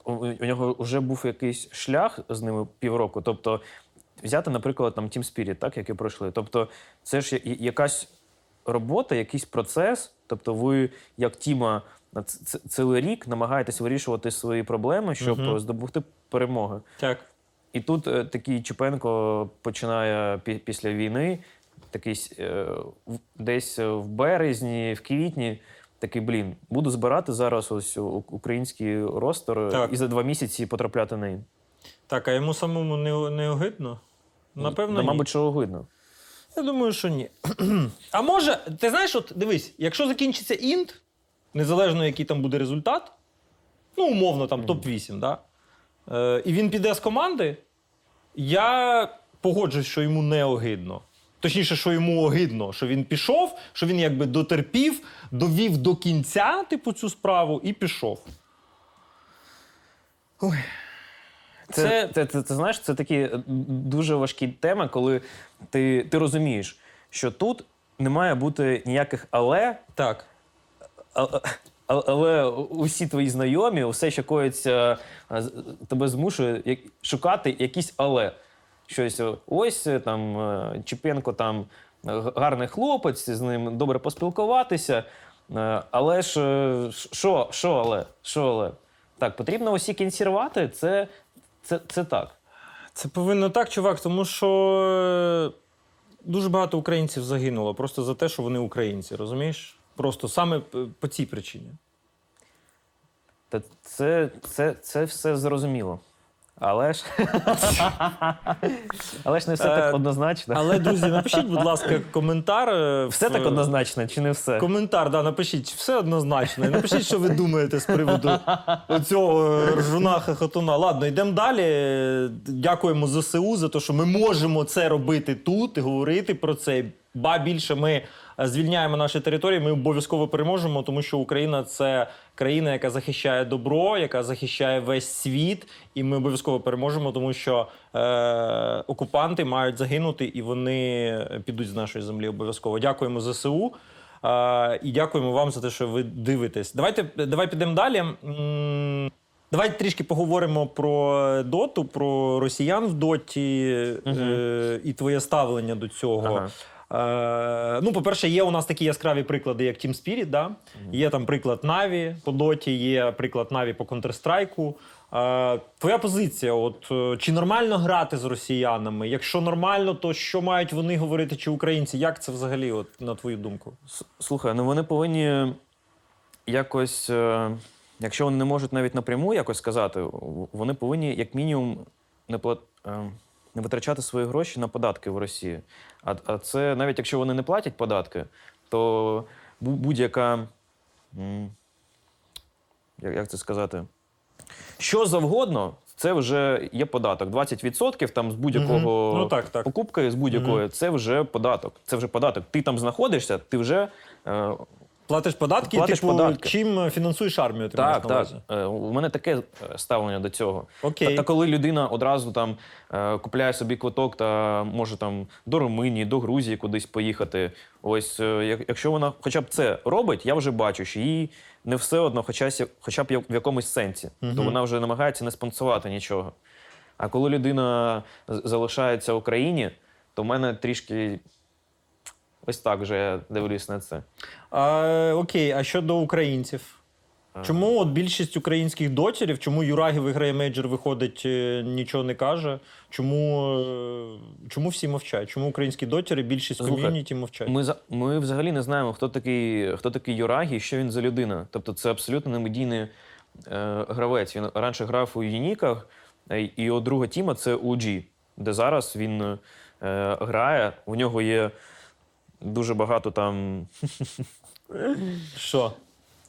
у, нього вже був якийсь шлях з ними півроку. Тобто, взяти, наприклад, там Team Spirit, так, які пройшли. Тобто, це ж якась робота, якийсь процес. Тобто, ви, як тіма, цілий рік намагаєтесь вирішувати свої проблеми, щоб Мгм. здобути перемоги. Так. І тут е, такий Чепенко починає пі- після війни, такий е, в- десь е, в березні, в квітні. Такий блін, буду збирати зараз ось український ростер Так. і за два місяці потрапляти на ін. Так, а йому самому не, не огидно? Напевно, Да, ні. мабуть, що видно. Я думаю, що ні. а може, ти знаєш, от дивись, якщо закінчиться інт, незалежно який там буде результат, ну, умовно, там топ-8, да? Е, і він піде з команди, я погоджуюсь, що йому не огидно. Точніше, що йому огидно, що він пішов, що він якби дотерпів, довів до кінця, типу, цю справу і пішов. Це, Це- це, це, це, знаєш, це такі дуже важкі теми, коли ти, ти розумієш, що тут не має бути ніяких але, Так. А- Але усі твої знайомі, все, що коїться, тебе змушує шукати якісь але. Щось ось е, там е, Чіпенко там е, гарний хлопець, з ним добре поспілкуватися. Е, Але ж е, що, що але? Що але? Так, потрібно усі кінці рвати, це, це, це так. Це повинно так, чувак, тому що е, дуже багато українців загинуло просто за те, що вони українці, розумієш? Просто саме по цій причині. Та це, це, це все зрозуміло. Але ж, але ж не все Е, так однозначно. Але, друзі, напишіть, будь ласка, коментар. е, Все в- так однозначно, чи не все? Коментар, да, напишіть, все однозначно. Напишіть, що ви думаєте з приводу цього ржуна хохотуна. Ладно, йдемо далі. Дякуємо ЗСУ за те, що ми можемо це робити тут і говорити про це. Ба більше ми е, звільняємо наші території. Ми обов'язково переможемо, тому що Україна це країна, яка захищає добро, яка захищає весь світ, і ми обов'язково переможемо, тому що е, окупанти мають загинути, і вони підуть з нашої землі обов'язково. Дякуємо ЗСУ. Е, і дякуємо вам за те, що ви дивитесь. Давайте давай підемо далі. Давайте трішки поговоримо про доту, про росіян в доті е, і твоє ставлення до цього. Е, ну, по-перше, є у нас такі яскраві приклади, як Team Spirit, да? Є там приклад Наві по доті, є приклад Наві по Counter-Strike. Е, твоя позиція: от е, чи нормально грати з росіянами? Якщо нормально, то що мають вони говорити, чи українці? Як це взагалі, от, на твою думку? Слухай, ну вони повинні якось, е, якщо вони не можуть навіть напряму якось сказати, вони повинні як мінімум не, плат, е, витрачати свої гроші на податки в Росії. А, а це навіть якщо вони не платять податки, то будь-яка. Як, це сказати? Що завгодно, це вже є податок. 20% там з будь-якого Мгм. Ну, так, так. покупки з будь-якої, це вже податок. Це вже податок. Ти там знаходишся, ти вже. Е, Платиш податки, Платиш типу, податки. чим фінансуєш армію? Ти маєш так, на так. увазі? Е, у мене таке е, ставлення до цього. Окей. Та, та коли людина одразу там е, купляє собі квиток та може там до Румунії, до Грузії кудись поїхати. Ось е, як- якщо вона хоча б це робить, я вже бачу, що їй не все одно, хоча, хоча б я- в якомусь сенсі. То вона вже намагається не спонсувати нічого. А коли людина з- залишається в Україні, то в мене трішки ось так вже я дивлюсь на це. А, окей, а щодо українців? Чому от більшість українських дотерів, чому Юрагі виграє мейджор, виходить, е, нічого не каже? Чому, е, чому всі мовчать? Чому українські дотери, більшість Слухай, ком'юніті мовчать? Ми, ми взагалі не знаємо, хто такий, хто такий Юрагі, що він за людина. Тобто це абсолютно немедійний е, гравець. Він раніше грав у Юніках, е, і його друга тіма це UG, де зараз він е, грає. У нього є дуже багато там. Що?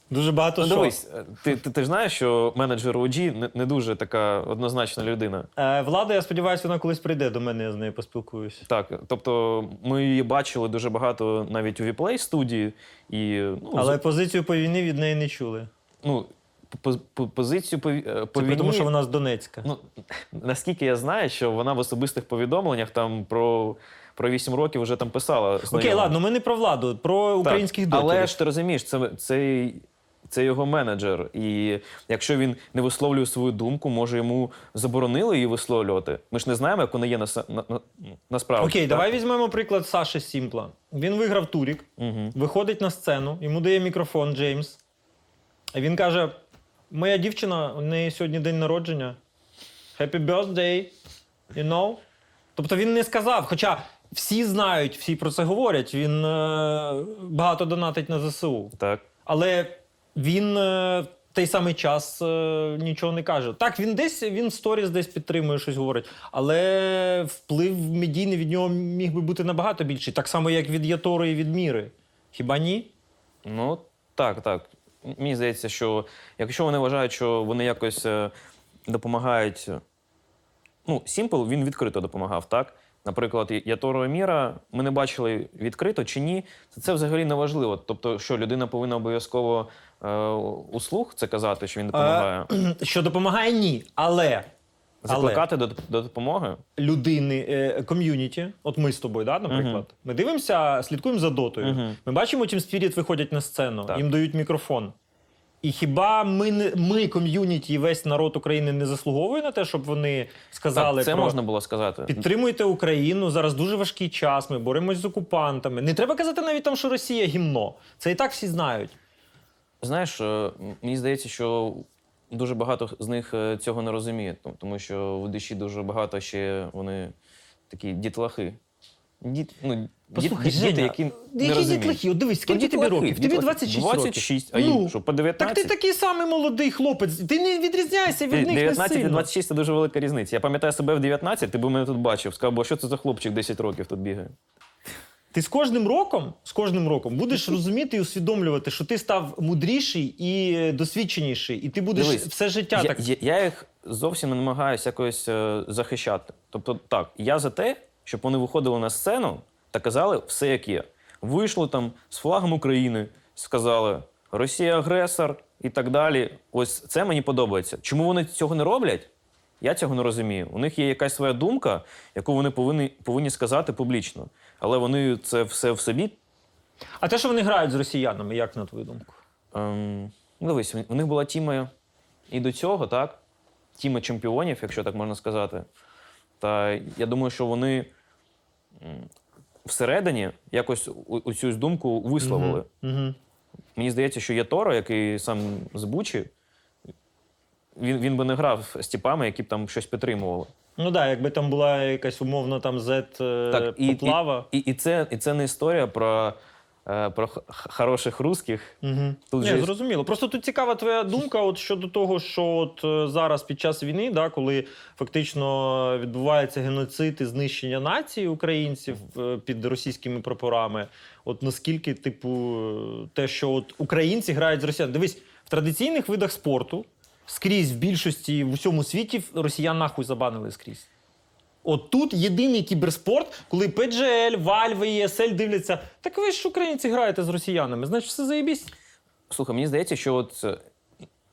Дуже багато Ну, що. дивись, е, ти, ти, ти ж знаєш, що менеджер UG не, не дуже така однозначна людина. Е, Влада, я сподіваюся, вона колись прийде до мене, я з нею поспілкуюся. Так, тобто ми її бачили дуже багато навіть у WePlay студії, і ну, Але з- позицію по війні від неї не чули. ну, по, по, позицію по, ві- е, по Це війні, тому, що вона з Донецька. Ну, наскільки я знаю, що вона в особистих повідомленнях там про, про 8 років вже там писала. Окей, ладно, ми не про владу, про Так, українських дотерів. Але ж ти розумієш, це, це, це його менеджер. І якщо він не висловлює свою думку, може йому заборонили її висловлювати. Ми ж не знаємо, як вона є на, на, на, насправді. Окей, так? давай візьмемо приклад Саші Сімпла. Він виграв турік, Угу. виходить на сцену, йому дає мікрофон Джеймс. І він каже: Моя дівчина, у неї сьогодні день народження. Happy birthday, you know? Тобто він не сказав, хоча всі знають, всі про це говорять. Він е, багато донатить на ЗСУ. Так. Але він е, в той самий час е, нічого не каже. Так, він десь він в сторіс десь підтримує щось говорить, але вплив медійний від нього міг би бути набагато більший, так само, як від Ятори і від Міри. Хіба ні? Ну, так, так. Мені здається, що якщо вони вважають, що вони якось е, допомагають. Ну, Сімпл він відкрито допомагав, так? Наприклад, Яторо Еміра ми не бачили відкрито чи ні. Це, це взагалі не важливо. Тобто, що людина повинна обов'язково е, услуг це казати, що він допомагає. Що допомагає, ні. Але Закликати до, до допомоги. людини, е, ком'юніті, от ми з тобою, да, наприклад, ми дивимося, слідкуємо за дотою. Мгм. Ми бачимо, Team Spirit виходять на сцену, Так. їм дають мікрофон. І хіба ми, ми, ком'юніті і весь народ України не заслуговує на те, щоб вони сказали Так, це про можна було сказати. підтримуйте Україну. Зараз дуже важкий час. Ми боремось з окупантами. Не треба казати навіть там, що Росія гімно. Це і так всі знають. Знаєш, е, мені здається, що дуже багато з них е, цього не розуміє, тому- що в душі дуже багато ще вони такі дітлахи. Діт, ну, Послухай, діт- діти, Женя, які не Які розуміють. дітлахи? От дивись, скільки тобі дітлахи, років? Тобі дітлахи. 26 років. 26, а Ну, що, по 19? Так ти такий самий молодий хлопець. Ти не відрізняєшся від них не 19 і сильно. 26 це дуже велика різниця. Я пам'ятаю себе в 19, ти б мене тут бачив. Сказав, бо що це за хлопчик 10 років тут бігає. Ти з кожним роком, з кожним роком будеш розуміти і усвідомлювати, що ти став мудріший і е, досвідченіший, і ти будеш Дивись, все життя я, так. я, я їх зовсім не намагаюся якось е, захищати. Тобто, так, я за те, щоб вони виходили на сцену та казали все, як є. Вийшли там з флагом України, сказали Росія агресор і так далі. Ось це мені подобається. Чому вони цього не роблять? Я цього не розумію. У них є якась своя думка, яку вони повинні, повинні сказати публічно. Але вони це все в собі. А те, що вони грають з росіянами, як на твою думку? Ем, дивись, у них була тіма і до цього, так? Тіма чемпіонів, якщо так можна сказати. Та я думаю, що вони всередині якось цю думку висловили. Угу. Мені здається, що є Торо, який сам з Бучі, він, він би не грав з тіпами, які б там щось підтримували. Ну так, да, якби там була якась умовно там зет Так, поплава. і, і, і, це, і це не історія про, про х- хороших русських. Угу. Тут Ні, же- зрозуміло. Просто тут цікава твоя думка от щодо того, що от е, зараз під час війни, да, коли фактично відбувається геноцид і знищення нації українців е, під російськими прапорами. От наскільки, типу, е, те, що от українці грають з росіян. Дивись, в традиційних видах спорту скрізь в більшості в усьому світі росіян нахуй забанили скрізь. От тут єдиний кіберспорт, коли PGL, Valve ESL дивляться, так ви ж українці граєте з росіянами, значить все заєбісь. Слухай, мені здається, що от е,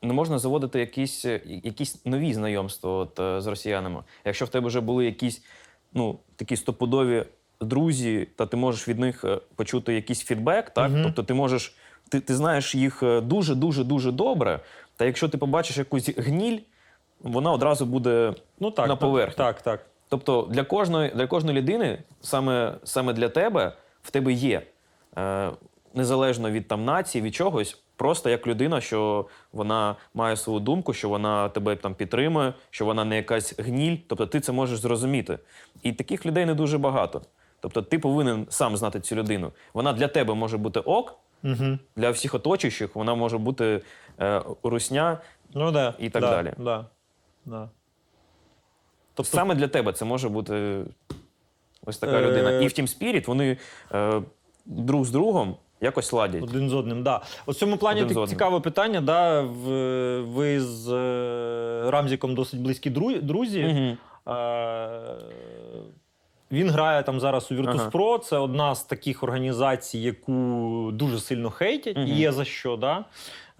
не можна заводити якісь, е, якісь нові знайомства от, е, з росіянами. Якщо в тебе вже були якісь ну, такі стопудові друзі, та ти можеш від них почути якийсь фідбек, так? Мгм. Тобто ти можеш, ти, ти знаєш їх дуже, дуже, дуже добре. Та якщо ти побачиш якусь гніль, вона одразу буде Ну так, на поверхні. Так, так. Тобто для кожної, для кожної людини, саме, саме для тебе, в тебе є, е, незалежно від там нації, від чогось, просто як людина, що вона має свою думку, що вона тебе там підтримує, що вона не якась гніль. Тобто ти це можеш зрозуміти. І таких людей не дуже багато. Тобто ти повинен сам знати цю людину. Вона для тебе може бути ок, Угу. для всіх оточуючих вона може бути е, русня. Ну да. І так да, далі. Да. Да. Тобто саме для тебе це може бути ось така Е, людина. І в Team Spirit вони е, друг з другом якось ладять. Один з одним, да. У цьому плані Один з так одним. цікаве питання. Да? В- Ви з е, Рамзіком досить близькі дру- друзі. Мгм. Е, Він грає там зараз у Virtus.pro. Це одна з таких організацій, яку дуже сильно хейтять, і є за що. Да?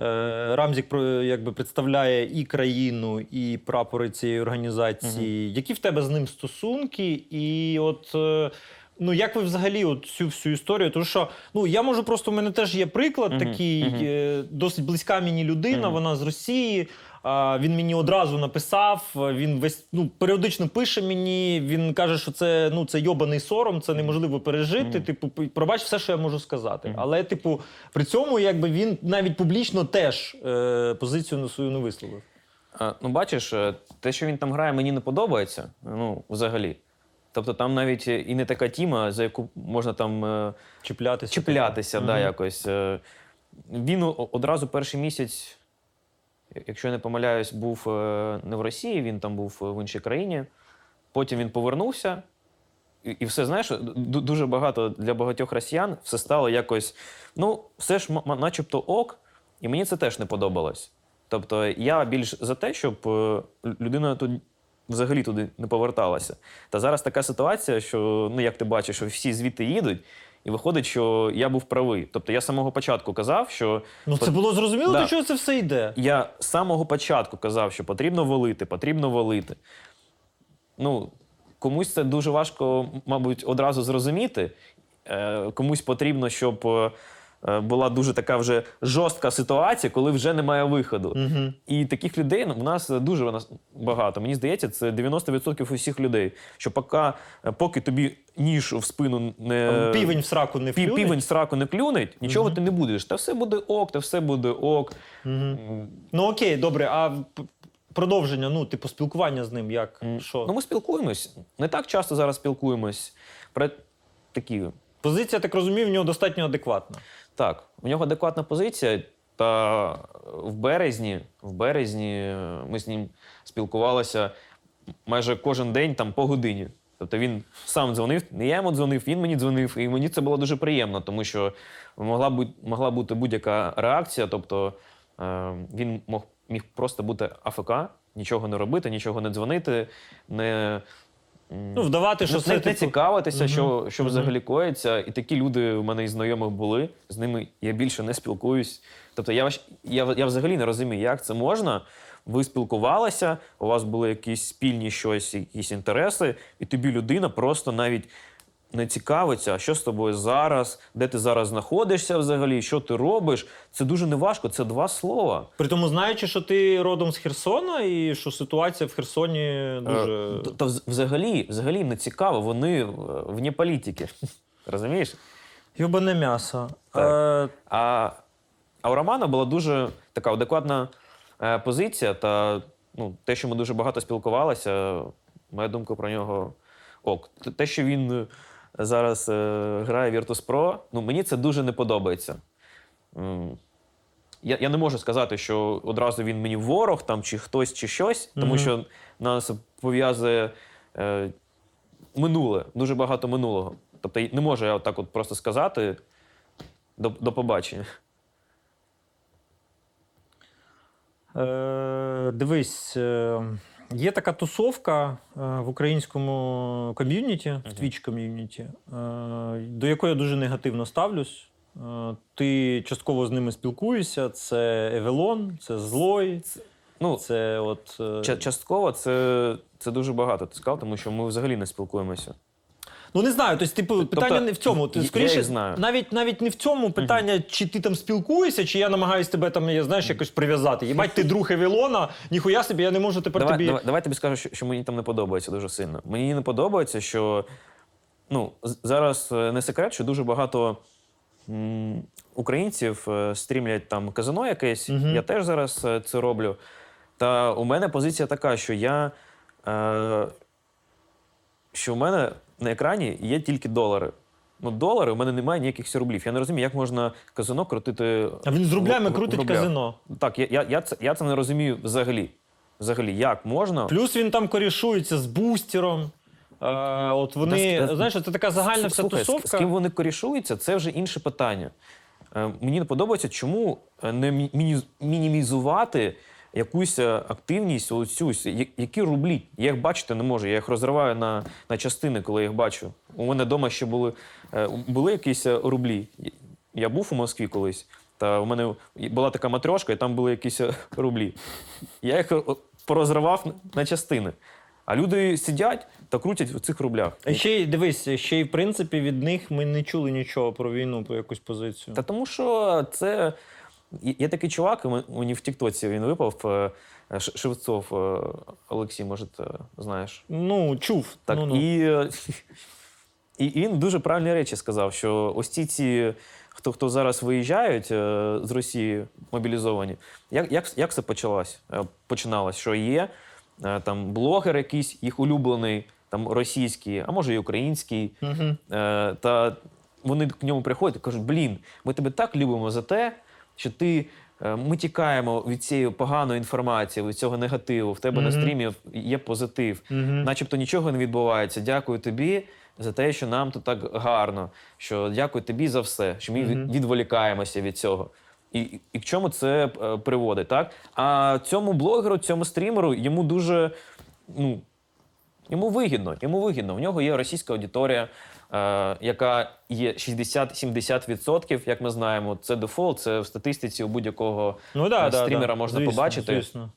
Е, Рамзік якби представляє і країну, і прапори цієї організації. Які в тебе з ним стосунки? І от. Е, Ну, як ви взагалі от цю всю історію? Тому що ну я можу просто у мене теж є приклад Мгм, такий, е, досить близька мені людина, Мгм. вона з Росії. Він мені одразу написав. Він весь ну періодично пише мені. Він каже, що це ну це йобаний сором, це неможливо пережити. Типу, пробач все, що я можу сказати. Але, типу, при цьому, якби він навіть публічно теж е, позицію на свою не висловив. Ну, бачиш, е, те, що він там грає, мені не подобається. Ну, взагалі. Тобто там навіть і не така тіма, за яку можна там е, Чіплятися. чіплятися, да, якось. Е, Він одразу перший місяць, якщо я не помиляюсь, був е, не в Росії, він там був в іншій країні. Потім він повернувся. І, і все, знаєш, дуже багато для багатьох росіян все стало якось. Ну, все ж, начебто, ок, і мені це теж не подобалось. Тобто, я більш за те, щоб е, людина тут взагалі туди не поверталася. Та зараз така ситуація, що, ну, як ти бачиш, що всі звідти їдуть, і виходить, що я був правий. Тобто, я з самого початку казав, що Ну це було зрозуміло, Да. до чого це все йде. я з самого початку казав, що потрібно валити, потрібно валити. Ну, комусь це дуже важко, мабуть, одразу зрозуміти. Е, комусь потрібно, щоб е, була дуже така вже жорстка ситуація, коли вже немає виходу. Угу. І таких людей ну, в нас дуже багато. Мені здається, це 90% усіх людей. Що поки, е, поки тобі ніж в спину не Півень в сраку не Е, півень в сраку не клюнеть, нічого ти не будеш. Та все буде ок, та все буде ок. М, Ну окей, добре, а продовження, ну, типу, спілкування з ним, як? Що? Ну, ми спілкуємось. Не так часто зараз спілкуємось. Про такі. Позиція, так розумію, в нього достатньо адекватна. Так, у нього адекватна позиція. Та в березні, в березні е, ми з ним спілкувалися майже кожен день там по годині. Тобто він сам дзвонив, не я йому дзвонив, він мені дзвонив, і мені це було дуже приємно, тому що могла бути, могла бути будь-яка реакція. Тобто е, він мог, міг просто бути АФК, нічого не робити, нічого не дзвонити, не, Ну, вдавати, що не, це не, типу, цікавитися, що, що взагалі коїться. І такі люди у мене і знайомих були. З ними я більше не спілкуюсь. Тобто я, я, я взагалі не розумію, як це можна. Ви спілкувалися, у вас були якісь спільні щось, якісь інтереси, і тобі людина просто навіть не цікавиться, а що з тобою зараз, де ти зараз знаходишся взагалі, що ти робиш. Це дуже неважко, це два слова. При тому, знаючи, що ти родом з Херсона, і що ситуація в Херсоні дуже. Е, Та, взагалі, взагалі їм не цікаво, вони е, вне політики. Розумієш? Йобане м'ясо. Так. Е, А, а у Романа була дуже така адекватна е, позиція, та ну, те, що ми дуже багато спілкувалися, моя думка про нього ок. Те, що він зараз е, грає Virtus.pro, ну, мені це дуже не подобається. Я, я не можу сказати, що одразу він мені ворог там, чи хтось, чи щось, тому Мгм. що нас пов'язує е, минуле, дуже багато минулого. Тобто не можу я так от просто сказати до, до побачення. Е, дивись, е, є така тусовка е, в українському ком'юніті, в Twitch ком'юніті, е, до якої я дуже негативно ставлюсь. Е, Ти частково з ними спілкуєшся. Це Евелон, це Злой, Ну, це от. ча- частково це, це дуже багато ти сказав, тому що ми взагалі не спілкуємося. Ну не знаю, тобто, типу, питання не в цьому. Ти скоріше, знаю. навіть навіть не в цьому питання, чи ти там спілкуєшся, чи я намагаюся тебе там, я знаєш, якось прив'язати. Єбать, ти друг Евілона, ніхуя собі, я не можу тепер Давай, тобі. давай, давай тобі скажу, що, що мені там не подобається дуже сильно. Мені не подобається, що ну, зараз е, не секрет, що дуже багато українців е, стрімлять там казино якесь. Я теж зараз е, це роблю. Та у мене позиція така, що я. Е, що в мене на екрані є тільки долари. Ну, долари, у мене немає ніяких рублів. Я не розумію, як можна казино крутити. А він з рублями в- в- в крутить рублях. казино. Так, я, я, я, це, я це не розумію взагалі. Взагалі, як можна. Плюс він там корішується з бустером. Е, от вони, Та знаєш, це така загальна вся Слухай, з- тусовка. З ким вони корішуються, це вже інше питання. Е, Мені не подобається, чому е, не мі- міні- мінімізувати якусь е, активність, оцю, с- я- які рублі. Я їх бачити не можу, я їх розриваю на, на частини, коли їх бачу. У мене вдома ще були, е, були якісь е, рублі. Я був у Москві колись, та у мене була така матрешка, і там були якісь рублі. Я їх порозривав на частини. А люди сидять та крутять в цих рублях. А ще й дивись, ще й в принципі від них ми не чули нічого про війну, про якусь позицію. Та тому що це. Є такий чувак, мені в Тіктоці він випав. е, Шевцов е, Олексій, може, ти знаєш. Ну, чув. Так, ну, ну. І, е, і він дуже правильні речі сказав, що ось ці, ці хто, хто зараз виїжджають е, з Росії мобілізовані, як, як, як це почалось? Е, починалось? Що є е, там блогер якийсь, їх улюблений, там російський, а може і український. Е, та вони к ньому приходять і кажуть: блін, ми тебе так любимо за те, що ти. е, Ми тікаємо від цієї поганої інформації, від цього негативу. В тебе на стрімі є позитив, Мгм. начебто нічого не відбувається. Дякую тобі за те, що нам тут так гарно. Що дякую тобі за все, що ми від- Мгм. відволікаємося від цього. І, і, і к чому це е, приводить? Так? А цьому блогеру, цьому стрімеру, йому дуже ну, Йому вигідно, йому вигідно. В нього є російська аудиторія, е, яка є 60-70%, як ми знаємо. Це дефолт, це в статистиці у будь-якого Ну, да, е, да, стрімера да. можна Звісно, побачити. Звісно.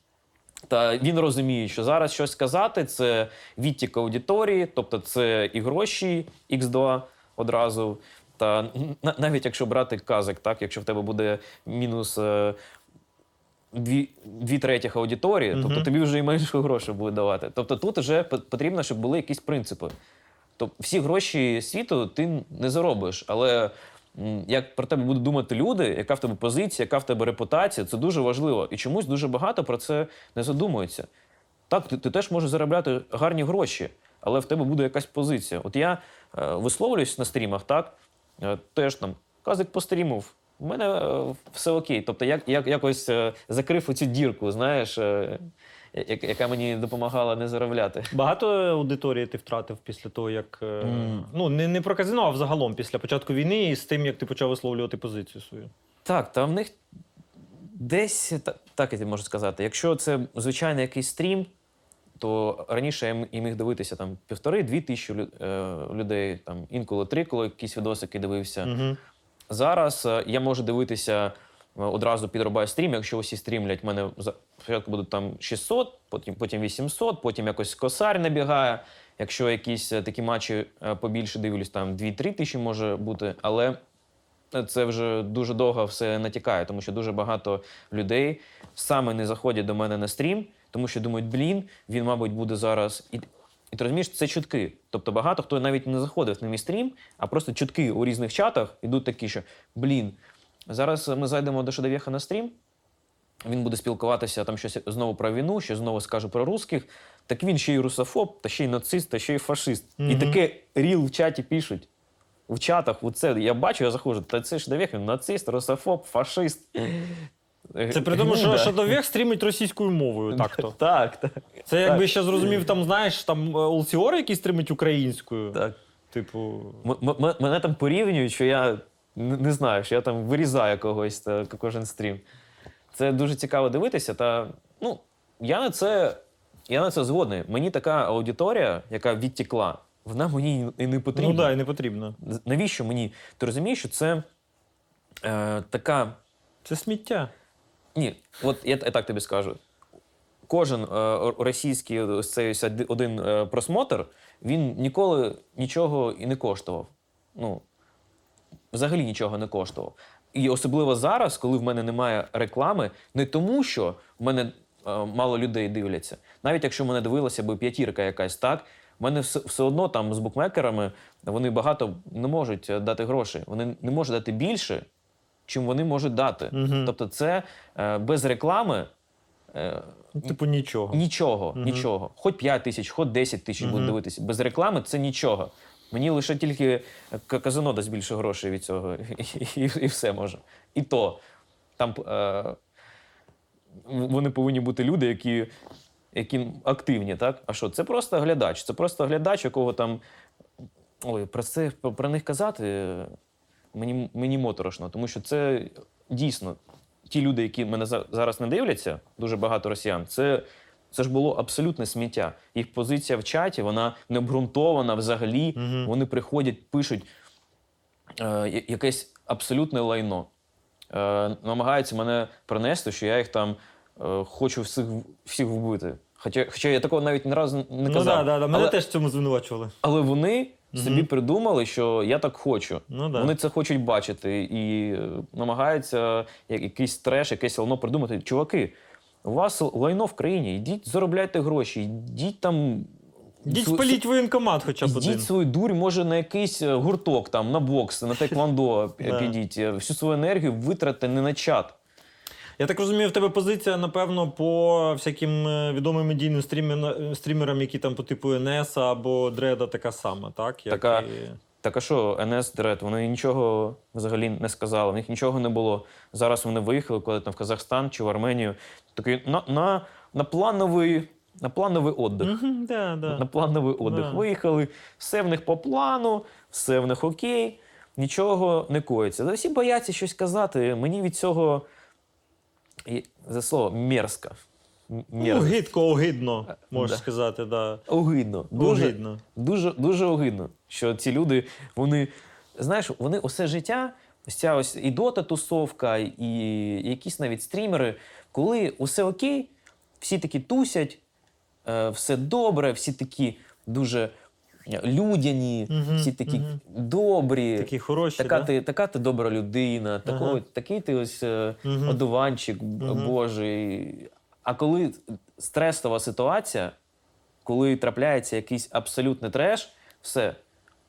Та він розуміє, що зараз щось сказати це відтік аудиторії, тобто це і гроші X2 одразу. Та навіть якщо брати казик, так, якщо в тебе буде мінус е, дві, дві третіх аудиторії, тобто тобі вже і менше грошей буде давати. Тобто тут вже потрібно, щоб були якісь принципи. Тобто всі гроші світу ти не заробиш, але як про тебе будуть думати люди, яка в тебе позиція, яка в тебе репутація, це дуже важливо. І чомусь дуже багато про це не задумується. Так, ти, ти теж можеш заробляти гарні гроші, але в тебе буде якась позиція. От я е, висловлююсь на стрімах, так, е, теж там казик пострімив. У мене е, все окей. Тобто, як, як якось е, закрив оцю дірку, знаєш, е, яка мені допомагала не заробляти. Багато аудиторії ти втратив після того, як. е, Ну, не, не про казино, а взагалом після початку війни і з тим, як ти почав висловлювати позицію свою. Так, та в них десь та- так я можу сказати. Якщо це звичайний якийсь стрім, то раніше я і міг дивитися там півтори-дві тисячі людей, там інколи три, коли якісь відосики дивився. Угу. Зараз е, я можу дивитися е, одразу підрубаю стрім. Якщо усі стрімлять, в мене спочатку будуть там 600, потім, потім 800, потім якось косарь набігає. Якщо якісь е, такі матчі побільше дивлюсь, там 2-3 тисячі може бути. Але це вже дуже довго все натікає, тому що дуже багато людей саме не заходять до мене на стрім, тому що думають, блін, він, мабуть, буде зараз. І, ти розумієш, це чутки. Тобто багато хто навіть не заходив на мій стрім, а просто чутки у різних чатах ідуть такі, що блін, зараз ми зайдемо до Шедевєха на стрім. Він буде спілкуватися там щось знову про війну, що знову скаже про русських. Так він ще й русофоб, та ще й нацист, та ще й фашист. І таке ріл в чаті пишуть. В чатах, оце я бачу, я заходжу, та це ж він нацист, русофоб, фашист. Це при тому, Ну, що. Шадовєх стрімить російською мовою. Так то. Так, так. Це якби ще зрозумів, там, знаєш, там е, Олсіор, який стримить українською. так. Типу. Мене там порівнюють, що я не знаю, що я там вирізаю когось та кожен стрім. Це дуже цікаво дивитися. Та ну, я на це, я на це згодний. Мені така аудиторія, яка відтікла, вона мені і не потрібна. Ну так, да, і не потрібно. Навіщо мені? Ти розумієш, що це е, така. Це сміття. Ні, от я, так тобі скажу. кожен е, російський ось цей ось один е, просмотр, він ніколи нічого і не коштував. Ну, взагалі нічого не коштував. І особливо зараз, коли в мене немає реклами, не тому, що в мене е, мало людей дивляться. Навіть якщо мене дивилася би п'ятірка якась, так, в мене все, все одно там з букмекерами вони багато не можуть е, дати грошей. Вони не можуть дати більше, чим вони можуть дати. Мгм. Тобто, це е, без реклами. е, Ну, Типу нічого. Нічого, нічого. Хоч 5 тисяч, хоч 10 тисяч будуть дивитися. Без реклами це нічого. Мені лише тільки казино дасть більше грошей від цього, і, і, і все може. І то там е, вони повинні бути люди, які, які активні, так? А що? Це просто глядач. Це просто глядач, якого там. Ой, про це про, них казати е, мені, мені моторошно, тому що це дійсно ті люди, які мене за- зараз не дивляться, дуже багато росіян, це, це ж було абсолютне сміття. Їх позиція в чаті, вона не обґрунтована взагалі. Вони приходять, пишуть е, якесь абсолютне лайно. Е, намагаються мене принести, що я їх там е, хочу всіх, всіх вбити. Хоча, хоча я такого навіть ні разу не Ну казав. да, да, да. Мене але, теж в цьому звинувачували. але вони собі придумали, що я так хочу. Ну да. Вони це хочуть бачити і е, намагаються я- якийсь треш, якесь лайно придумати. Чуваки, у вас лайно в країні, йдіть заробляйте гроші, йдіть там. Йдіть св- спаліть воєнкомат хоча б один. Йдіть свою дурь, може, на якийсь е, гурток, там, на бокс, на теквондо Да. підіть. Е, Всю свою енергію витратьте не на чат. Я так розумію, в тебе позиція, напевно, по всяким е, відомим медійним стрімер- стрімерам, які там по типу НС або Дреда, така сама, так? Як Така. і- Так а що, НС Дред, вони нічого взагалі не сказали, в них нічого не було. Зараз вони виїхали, коли там в Казахстан чи в Арменію. Такий на, на, на плановий. На плановий отдих. Да, да. На плановий отдих. Да. Виїхали, все в них по плану, все в них окей, нічого не коїться. Всі бояться щось казати. Мені від цього і- за слово мерзко. Ну, мерзко. гидко, огидно, можна Да. сказати, да. Огидно. Дуже, Огидно. дуже, дуже огидно, що ці люди, вони, знаєш, вони усе життя, ось ця ось і дота тусовка, і якісь навіть стрімери, коли усе окей, всі такі тусять, е, все добре, всі такі дуже людяні, Мгм, всі такі мгм. добрі. Такі хороші, Така, да? ти, така ти добра людина, такого, Ага. такий ти ось е, Мгм. одуванчик Мгм. Божий. А коли стресова ситуація, коли трапляється якийсь абсолютний треш, все,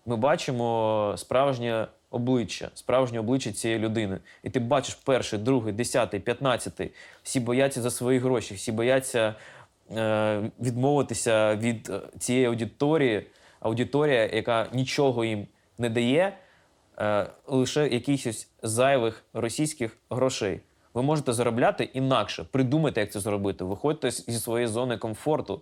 ми бачимо справжнє обличчя, справжнє обличчя цієї людини. І ти бачиш перший, другий, десятий, п'ятнадцятий. Всі бояться за свої гроші, всі бояться е, відмовитися від е, цієї аудиторії, аудиторія, яка нічого їм не дає, е, лише якихось зайвих російських грошей. Ви можете заробляти інакше, придумайте, як це зробити. Виходьте зі своєї зони комфорту.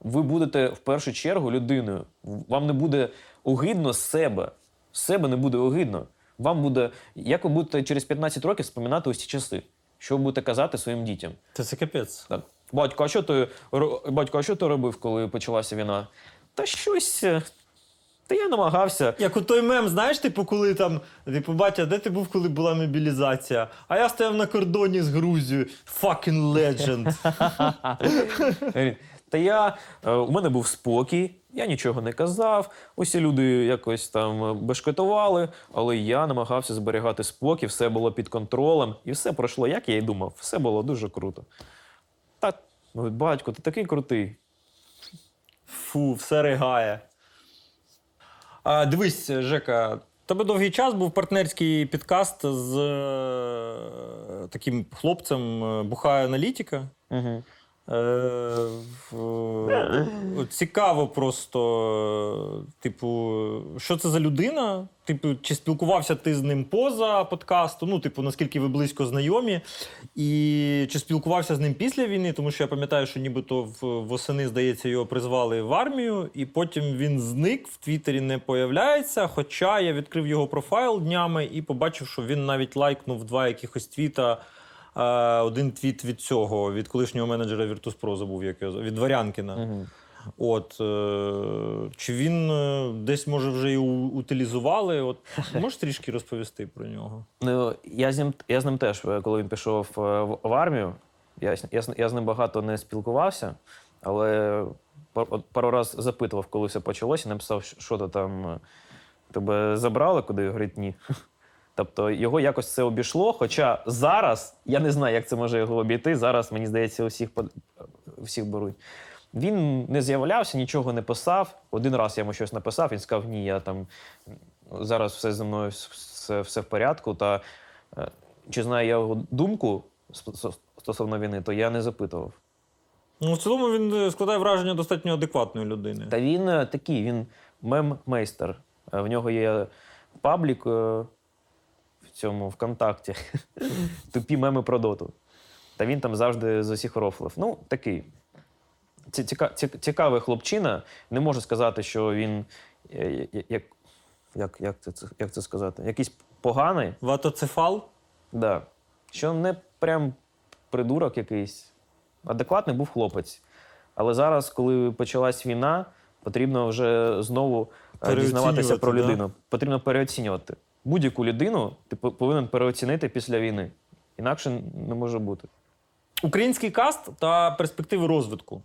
Ви будете в першу чергу людиною. Вам не буде огидно з себе. З себе не буде огидно. Вам буде, як ви будете через 15 років споминати ось ці часи? Що ви будете казати своїм дітям? Та це капець. Так. Батько, а що ти батько, а що ти робив, коли почалася війна? Та щось. е, Та я намагався. Як у той мем, знаєш, типу, коли там, типу, батя, де ти був, коли була мобілізація? А я стояв на кордоні з Грузією. Fucking legend. Та я, е, у мене був спокій, я нічого не казав. Усі люди якось там е, бешкетували, але я намагався зберігати спокій, все було під контролем, і все пройшло, як я й думав. Все було дуже круто. Так, ну, батько, ти такий крутий. Фу, все ригає. А, дивись, Жека, тебе довгий час був партнерський підкаст з е, таким хлопцем е, Бухає аналітика. Угу. Е, в- Цікаво просто, е, типу, що це за людина? Типу, чи спілкувався ти з ним поза подкасту? Ну, типу, наскільки ви близько знайомі? І чи спілкувався з ним після війни? Тому що я пам'ятаю, що нібито восени, здається, його призвали в армію, і потім він зник в Твіттері не появляється. Хоча я відкрив його профайл днями і побачив, що він навіть лайкнув два якихось твіта. Один твіт від цього, від колишнього менеджера Virtus.pro забув, як його, від Варянкіна. Угу. От, е, чи він е, десь, може, вже і утилізували? От, можеш трішки розповісти про нього? Ну, я з ним, я з ним теж, е, коли він пішов в, в армію, Я, я, я з ним багато не спілкувався, але пар- от пару раз запитував, коли все почалося, написав, що- то там тебе забрали, куди говорить ні. Тобто його якось це обійшло. Хоча зараз я не знаю, як це може його обійти. Зараз, мені здається, усіх, под- всіх беруть. Він не з'являвся, нічого не писав. Один раз я йому щось написав, він сказав, ні, я там зараз все зі мною все, все в порядку. Та е, чи знаю я його думку стосовно війни, то я не запитував. Ну, в цілому він е, складає враження достатньо адекватної людини. Та він е, такий, він мем-мейстер. В нього є паблік цьому ВКонтакті. Тупі меми про доту. Та він там завжди з усіх рофлив. Ну, такий. Ці- ціка- Цікавий хлопчина. Не можу сказати, що він. е, Як, як, як, це, як це сказати? Якийсь поганий. Ватоцефал? Да. Що не прям придурок якийсь. Адекватний був хлопець. Але зараз, коли почалась війна, потрібно вже знову е, дізнаватися про Переоцінювати, да? людину. Потрібно переоцінювати. Будь-яку людину ти повинен переоцінити після війни. Інакше не може бути. Український каст та перспективи розвитку.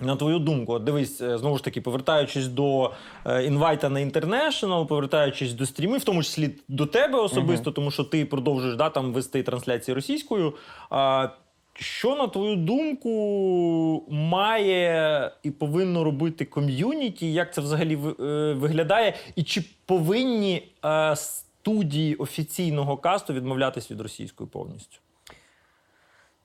На твою думку, дивись, е, знову ж таки, повертаючись до е, інвайта на International, повертаючись до стрімів, в тому числі до тебе особисто, тому що ти продовжуєш да, там вести трансляції російською. А, що, на твою думку, має і повинно робити ком'юніті? Як це взагалі е, виглядає? І чи повинні е, студії офіційного касту відмовлятись від російської повністю?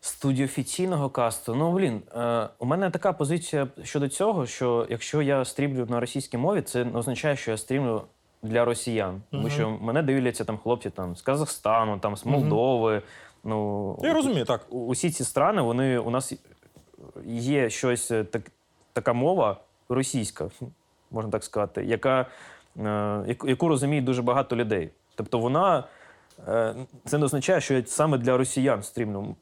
Студії офіційного касту. Ну, блін, е, у мене така позиція щодо цього, що якщо я стрімлю на російській мові, це не означає, що я стрімлю для росіян. Тому Мгм. що мене дивляться там хлопці там, з Казахстану, там, з Молдови. Ну, Я розумію, так. усі ці страни, вони у нас є щось е, так, така мова російська, можна так сказати, яка, е, яку- розуміє дуже багато людей. Тобто вона е, це не означає, що я саме для росіян стрімлю.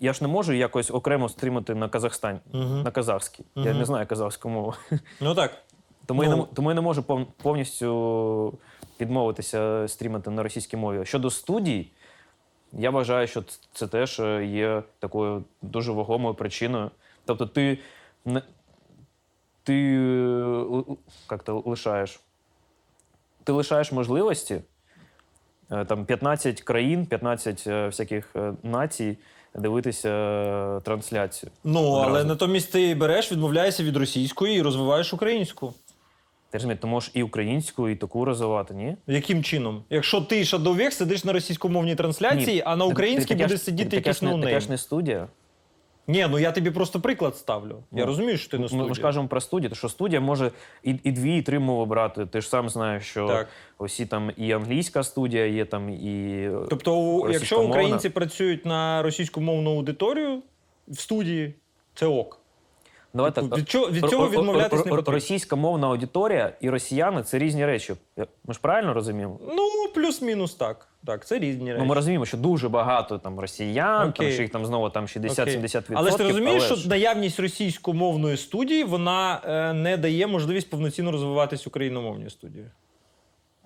Я ж не можу якось окремо стрімити на Казахстан, Мгм. на казахській. Я не знаю казахську мову. Ну так. Тому, я Ну. не, тому я не можу повністю відмовитися стрімити на російській мові. Щодо студій, я вважаю, що це теж е, є такою дуже вагомою причиною. Тобто, ти ти е, як то лишаєш? Ти лишаєш можливості е, там 15 країн, 15 е, всяких націй дивитися трансляцію. Ну, але натомість ти береш, відмовляєшся від російської і розвиваєш українську. Ти розумієш, ти можеш і українську, і таку розвивати, ні? Яким чином? Якщо ти Sh4doweh сидиш на російськомовній трансляції, Ні, а на українській таке ж- буде сидіти таке якийсь ж не- Таке no-name. ж не студія. Ні, ну я тобі просто приклад ставлю. Я Ну, розумію, що ти не Ми, студія. ми ж кажемо про студію, то що студія може і, і дві, і три мови брати. Ти ж сам знаєш, що Так. усі там і англійська студія є, там і. Тобто, у- якщо російськомовна. українці працюють на російськомовну аудиторію в студії, це ок. Давай так, від чого- від цього відмовлятись не потрібно. Російська мовна аудиторія і росіяни це різні речі. Ми ж правильно розуміємо? Ну, плюс-мінус так. Так, це різні речі. Ну, ми розуміємо, що дуже багато там росіян, там, що їх там знову там 60-70%. Окей. Але ж ти розумієш, але що наявність російськомовної студії вона е, не дає можливість повноцінно розвиватись україномовній студії.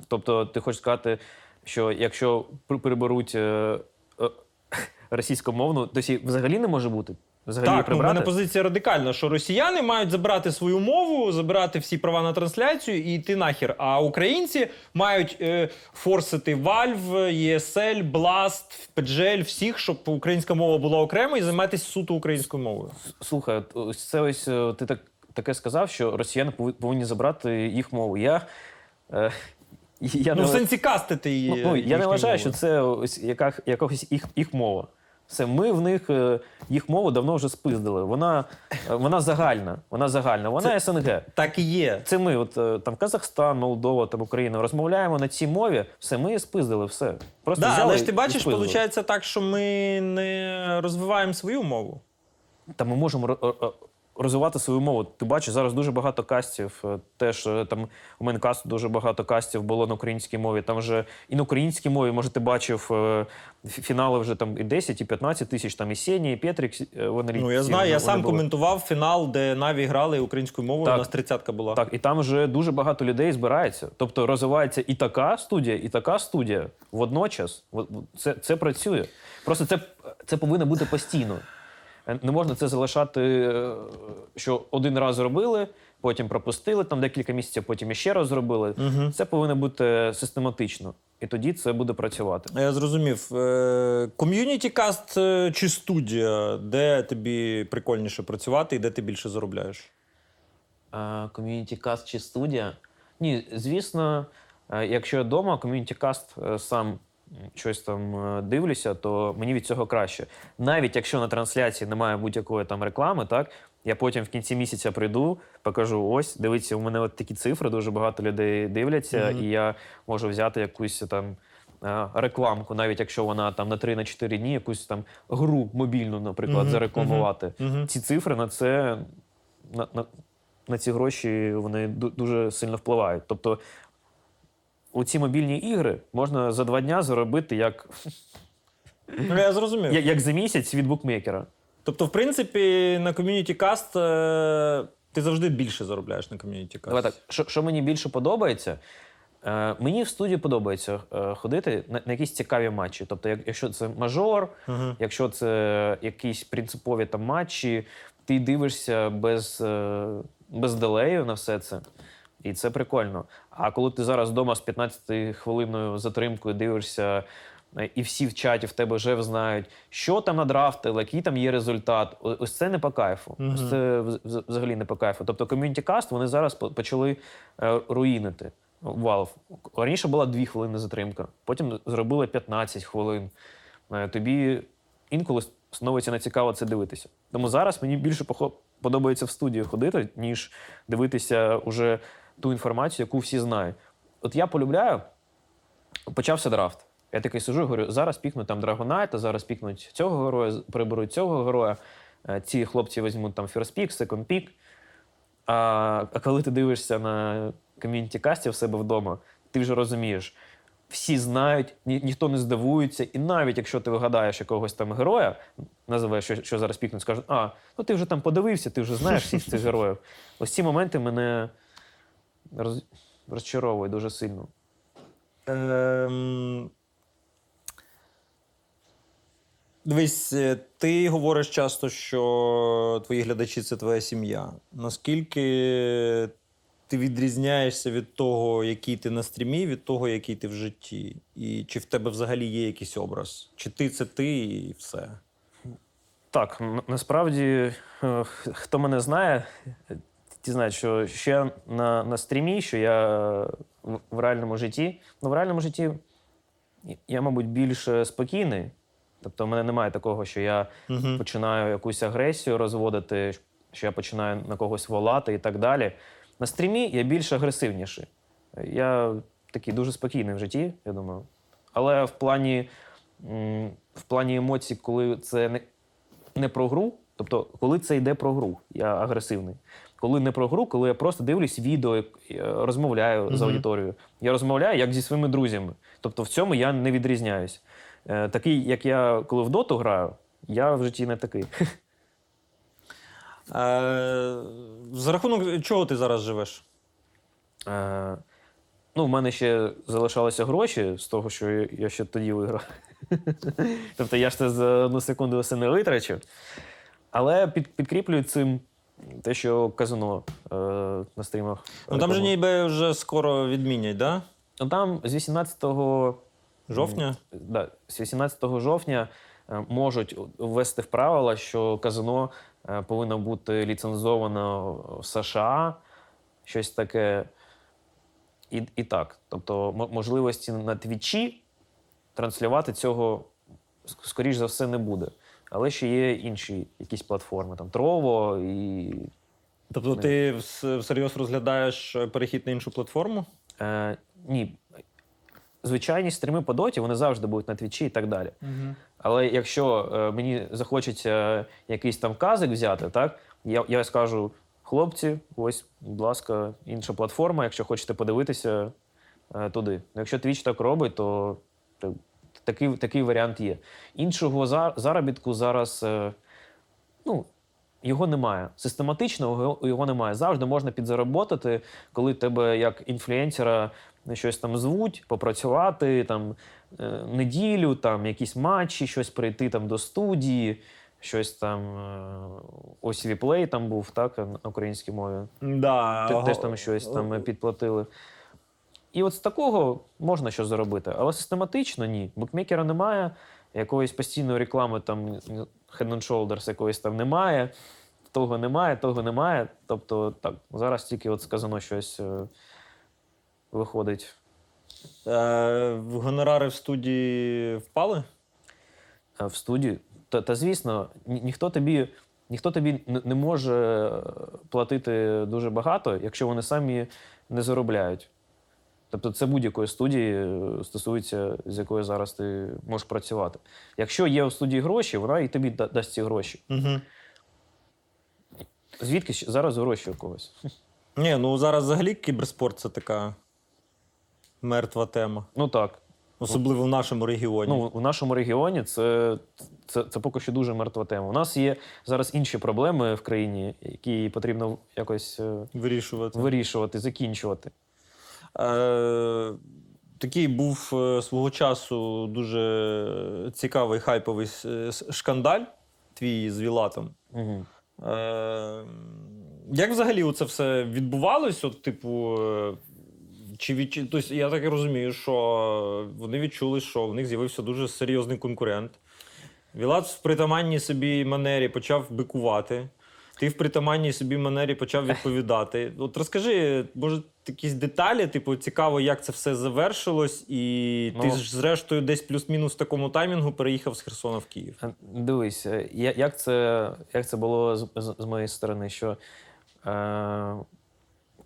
Тобто, ти хочеш сказати, що якщо приберуть е, е, російськомовну, то взагалі не може бути? Взагалі Так, ну, в мене позиція радикальна, що росіяни мають забрати свою мову, забрати всі права на трансляцію і йти нахер. А українці мають е, форсити Valve, ESL, Blast, PGL, всіх, щоб українська мова була окремо і займатися суто українською мовою. Слухай, ось це ось е, ти так таке сказав, що росіяни повинні забрати їх мову. Я, е, я, Ну, не, в сенсі кастити її. ну, ну, я не вважаю, що це ось яка, якогось їх, їх мова. Все, ми в них е, їх мову давно вже спиздили. Вона, е, вона загальна. Вона загальна, вона СНГ. Так і є. Це ми, от е, там Казахстан, Молдова, там Україна, розмовляємо на цій мові. Все, ми спиздили, все. Просто Да, взяли але ж ти бачиш, виходить так, що ми не розвиваємо свою мову. Та ми можемо розвивати свою мову. Ти бачиш, зараз дуже багато кастів. е, Теж е, там у мене касту дуже багато кастів було на українській мові. Там вже і на українській мові, може, ти бачив е, фінали вже там і 10, і 15 тисяч, там і Сені, і Петрик. е, Вони Ну, я знаю, я вони сам були. коментував фінал, де Наві грали українською мовою. Так. У нас тридцятка була. Так, і там вже дуже багато людей збирається. Тобто розвивається і така студія, і така студія водночас. Це, це працює. Просто це, це повинно бути постійно. Е, Не можна це залишати, е, що один раз зробили, потім пропустили, там декілька місяців, потім іще раз зробили. Це повинно бути систематично. І тоді це буде працювати. Я зрозумів. Community cast е, чи студія, де тобі прикольніше працювати і де ти більше заробляєш? Community cast чи студія? Ні, звісно, якщо я вдома, community cast сам щось там е, дивлюся, то мені від цього краще. Навіть якщо на трансляції немає будь-якої там реклами, так я потім в кінці місяця прийду, покажу: ось, дивіться, у мене от такі цифри, дуже багато людей дивляться, і я можу взяти якусь там. е, Рекламку, навіть якщо вона там на 3-4 дні, якусь там гру мобільну, наприклад, зарекламувати. Ці цифри на це на, на, на ці гроші вони дуже сильно впливають. Тобто у ці мобільні ігри можна за два дня заробити як, Ну, я зрозумів. як, як за місяць від букмекера. Тобто, в принципі, на ком'юніті каст е, ти завжди більше заробляєш на ком'юніті каст. Давай так, що, що мені більше подобається, е, мені в студії подобається е, ходити на, на якісь цікаві матчі. Тобто, як, якщо це мажор, якщо це якісь принципові там матчі, ти дивишся без, е, без делею на все це. І це прикольно. А коли ти зараз вдома з 15 хвилиною затримкою дивишся, е, і всі в чаті в тебе вже знають, що там надрафтили, який там є результат. Ось це не по кайфу. Ось це вз- вз- взагалі не по кайфу. Тобто ком'юніті каст вони зараз почали е, руїнити. Valve. Раніше була 2 хвилини затримка, потім зробили 15 хвилин. Е, Тобі інколи становиться нецікаво це дивитися. Тому зараз мені більше подобається в студію ходити, ніж дивитися уже ту інформацію, яку всі знають. От я полюбляю, почався драфт. Я такий сижу і говорю, зараз пікнуть там Драгонайта, зараз пікнуть цього героя, приберуть цього героя. Е, Ці хлопці візьмуть там first pick, second pick. А, а коли ти дивишся на ком'юніті касті в себе вдома, ти вже розумієш, всі знають, ні, ніхто не здивується, і навіть якщо ти вигадаєш якогось там героя, називаєш, що, що зараз пікнуть, скажуть, а, ну ти вже там подивився, ти вже знаєш всіх цих героїв. Ось ці моменти мене роз, розчаровують дуже сильно. Ем... Дивись, е, ти говориш часто, що твої глядачі це твоя сім'я. Наскільки ти відрізняєшся від того, який ти на стрімі, від того, який ти в житті? І чи в тебе взагалі є якийсь образ? Чи ти це ти і все? Так, насправді, е, хто мене знає, ті знають, що ще на, на стрімі, що я в, в реальному житті. Ну, в реальному житті я, мабуть, більш спокійний. Тобто, в мене немає такого, що я починаю якусь агресію розводити, що я починаю на когось волати і так далі. На стрімі я більш агресивніший. Я такий дуже спокійний в житті, я думаю. Але в плані, в плані емоцій, коли це не, не про гру, тобто, коли це йде про гру, я агресивний. Коли не про гру, коли я просто дивлюсь відео, е, розмовляю з аудиторією. Я розмовляю як зі своїми друзями. Тобто в цьому я не відрізняюсь. Е, Такий, як я коли в доту граю, я в житті не такий. Е, за рахунок чого ти зараз живеш? Е, Ну, в мене ще залишалися гроші з того, що я- я ще тоді виграв. тобто я ж це за одну секунду все не витрачу. Але під, підкріплюю цим те, що казино е, на стрімах. Ну там же ніби вже скоро відмінять, да? Ну там з 18 Жовтня? Да, з 18 жовтня е, можуть ввести в правила, що казино е, повинно бути ліцензовано в США, щось таке. І, і так. Тобто, м- можливості на твічі транслювати цього, скоріш за все, не буде. Але ще є інші якісь платформи, там Trovo і. Тобто ти вс- всерйоз розглядаєш е, перехід на іншу платформу? Е, ні. звичайні стріми по доті, вони завжди будуть на твічі і так далі. Але якщо е, мені захочеться якийсь там казик взяти, так я, я скажу: хлопці, ось, будь ласка, інша платформа, якщо хочете подивитися е, туди. Якщо Twitch так робить, то такий, такий варіант є. Іншого заробітку зараз е, ну, його немає. Систематичного його, немає. Завжди можна підзароботати, коли тебе як інфлюенсера щось там звуть, попрацювати там е, неділю, там якісь матчі, щось прийти там до студії, щось там. е, Ось віплей там був, так, на українській мові. Да, Те- Теж там щось там підплатили. І от з такого можна щось заробити, але систематично ні. Букмекера немає, якоїсь постійної реклами, там Head and Shoulders якоїсь там немає, того немає, того немає. Тобто, так, зараз тільки от сказано щось е, виходить. Е, гонорари в студії впали? е, в студію. Та, та звісно, ні, ніхто тобі, ніхто тобі не, не може платити дуже багато, якщо вони самі не заробляють. Тобто це будь-якої студії е, стосується, з якою зараз ти можеш працювати. Якщо є у студії гроші, вона і тобі да- дасть ці гроші. Угу. Звідки ще зараз гроші у когось? Ні, ну зараз взагалі кіберспорт це така мертва тема. Ну так. Особливо в нашому регіоні. Ну, в нашому регіоні це, це, це поки що дуже мертва тема. У нас є зараз інші проблеми в країні, які потрібно якось е, Вирішувати. вирішувати, закінчувати. Е, такий був е, свого часу дуже цікавий хайповий шкандаль твій з Вілатом. Угу. Е, як взагалі це все відбувалось? От, типу, чи від... тобто, я так і розумію, що вони відчули, що в них з'явився дуже серйозний конкурент. Вілат в притаманній собі манері почав бикувати. Ти в притаманній собі манері почав відповідати. От розкажи, може, якісь деталі, типу, цікаво, як це все завершилось, і ти Ну. ж, зрештою, десь плюс-мінус в такому таймінгу переїхав з Херсона в Київ. Е, Дивись, е, як це, як це було з, з, з моєї сторони? Що, е,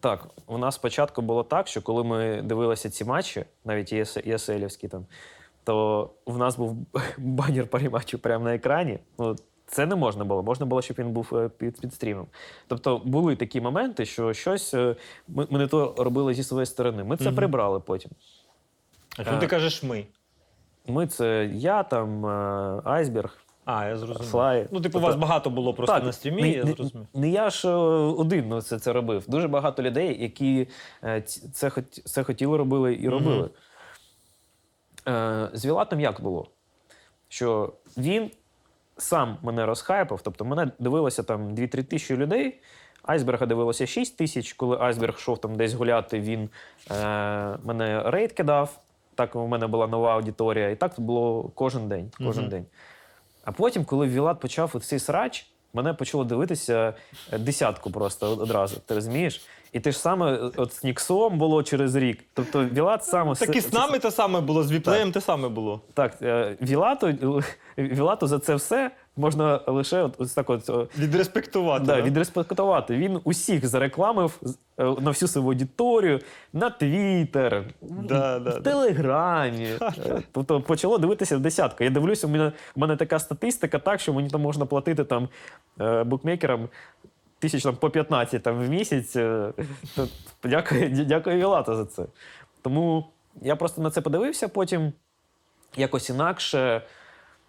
так, у нас спочатку було так, що коли ми дивилися ці матчі, навіть ЄС, ЄСЛівські там, то в нас був банер по матчу прямо на екрані. Ну, це не можна було. Можна було, щоб він був е, під, під стрімом. Тобто були такі моменти, що щось е, ми, ми не то робили зі своєї сторони. Ми це Мгм. прибрали потім. А чому ти кажеш ми? Ми це я, там, е, Айсберг, А, я зрозумів. Слай. Ну, типу, Тобто- вас багато було просто Так, на стрімі, не, я зрозумів. не я ж е, один це, це робив. Дуже багато людей, які е, це, це хотіли робили і робили. Е, з Вілатом як було? Що він сам мене розхайпав, тобто мене дивилося там 2-3 тисячі людей. Айсберга дивилося 6 тисяч. Коли Айсберг йшов там десь гуляти, він е, мене рейд кидав. Так у мене була нова аудиторія. І так було кожен день. Кожен Мгм. день. А потім, коли Вілат почав цей срач, мене почало дивитися е, десятку просто одразу. Ти розумієш? І те ж саме е, от з Ніксом було через рік. Тобто Вілат саме Так і з нами те саме було, з віплеєм те саме було. Так, е, Вілату, Вілату за це все можна лише от, ось так от. Відреспектувати. Да, да? відреспектувати. Він усіх зарекламив е, на всю свою аудиторію, на Твіттер, Да, да, в да. Телеграмі. Е, Тобто почало дивитися в десятку. Я дивлюся, у мене, у мене така статистика, так, що мені там можна платити там, е, букмекерам тисяч там, по 15 там, в місяць. е, Дякую, дякую Вілата за це. Тому я просто на це подивився потім якось інакше.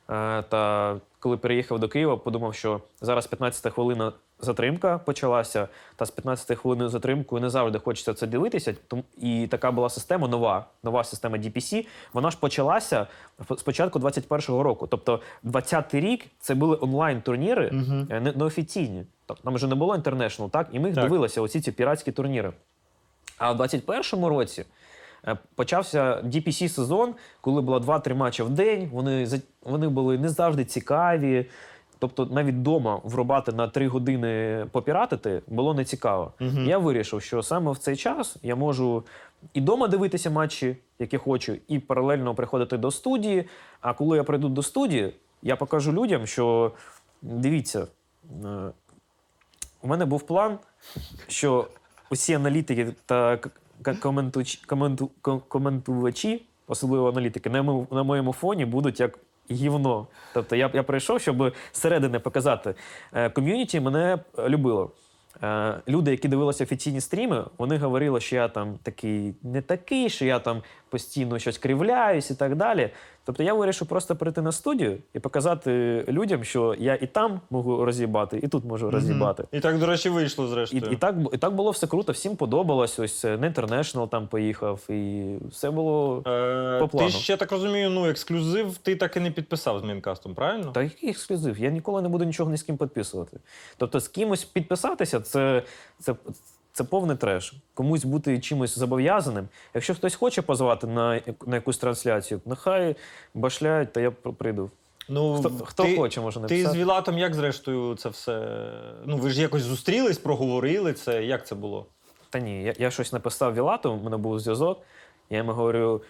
Е, Та коли переїхав до Києва, подумав, що зараз 15 хвилина затримка почалася, та з 15 хвилиною затримкою не завжди хочеться це дивитися. Тому і така була система нова, нова система DPC. Вона ж почалася з початку 21-го року. Тобто, 20-й рік це були онлайн-турніри, е, неофіційні. Тобто, там вже не було інтернешнл, так? І ми їх Так. дивилися, оці ці піратські турніри. А в 21-му році е, почався DPC сезон, коли було 2-3 матчі в день. Вони, вони були не завжди цікаві. Тобто навіть вдома врубати на 3 години попіратити було не цікаво. Мгм. Я вирішив, що саме в цей час я можу і вдома дивитися матчі, які хочу, і паралельно приходити до студії. А коли я прийду до студії, я покажу людям, що дивіться, е, у мене був план, що усі аналітики та коментувачі особливо аналітики, на моєму фоні будуть як гівно. Тобто я, я прийшов, щоб зсередини показати. Е, Ком'юніті мене е, любило. Е, Люди, які дивилися офіційні стріми, вони говорили, що я там такий не такий, що я там постійно щось кривляюсь і так далі. Тобто я вирішив просто прийти на студію і показати людям, що я і там можу роз'їбати, і тут можу роз'їбати. І так, до речі, вийшло І, зрештою. і, так, і так було все круто, всім подобалось. Ось е, на International там поїхав, і все було. Е, по ти ще так розумію, ну ексклюзив ти так і не підписав з Мінкастом, правильно? Та який ексклюзив? Я ніколи не буду нічого ні з ким підписувати. Тобто, з кимось підписатися це, це, це повний треш. Комусь бути чимось зобов'язаним. Якщо хтось хоче позвати на, на якусь трансляцію, нехай башляють, та я прийду. Ну, Хто, хто ти, хоче, може Ти написати. з Вілатом як зрештою це все. Ну, ви ж якось зустрілись, проговорили це. Як це було? Та ні, я, я щось написав Вілату, у мене був зв'язок. Я йому говорю: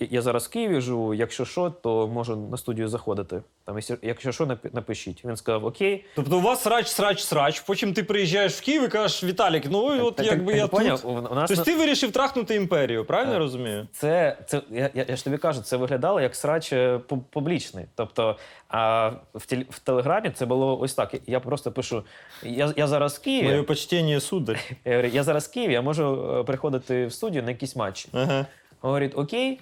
«Я- зараз в Києві живу, якщо що, то можу на студію заходити. Там, якщо- що, напишіть. Він сказав: Окей. Тобто у вас срач, срач, срач. Потім ти приїжджаєш в Київ і кажеш, Віталік, ну от Так- якби так- я так, поняв, тут. у- нас Тобто ти вирішив трахнути імперію, правильно я розумію? Це, це я, я, я ж тобі кажу, це виглядало як срач е, публічний. Тобто, а в, теле, в Телеграмі це було ось так. Я просто пишу: я, я зараз в Києві. Моє почтення, сударь. Я я зараз в Києві, я можу е, приходити в студію на якісь матчі. Ага. Говорить, окей,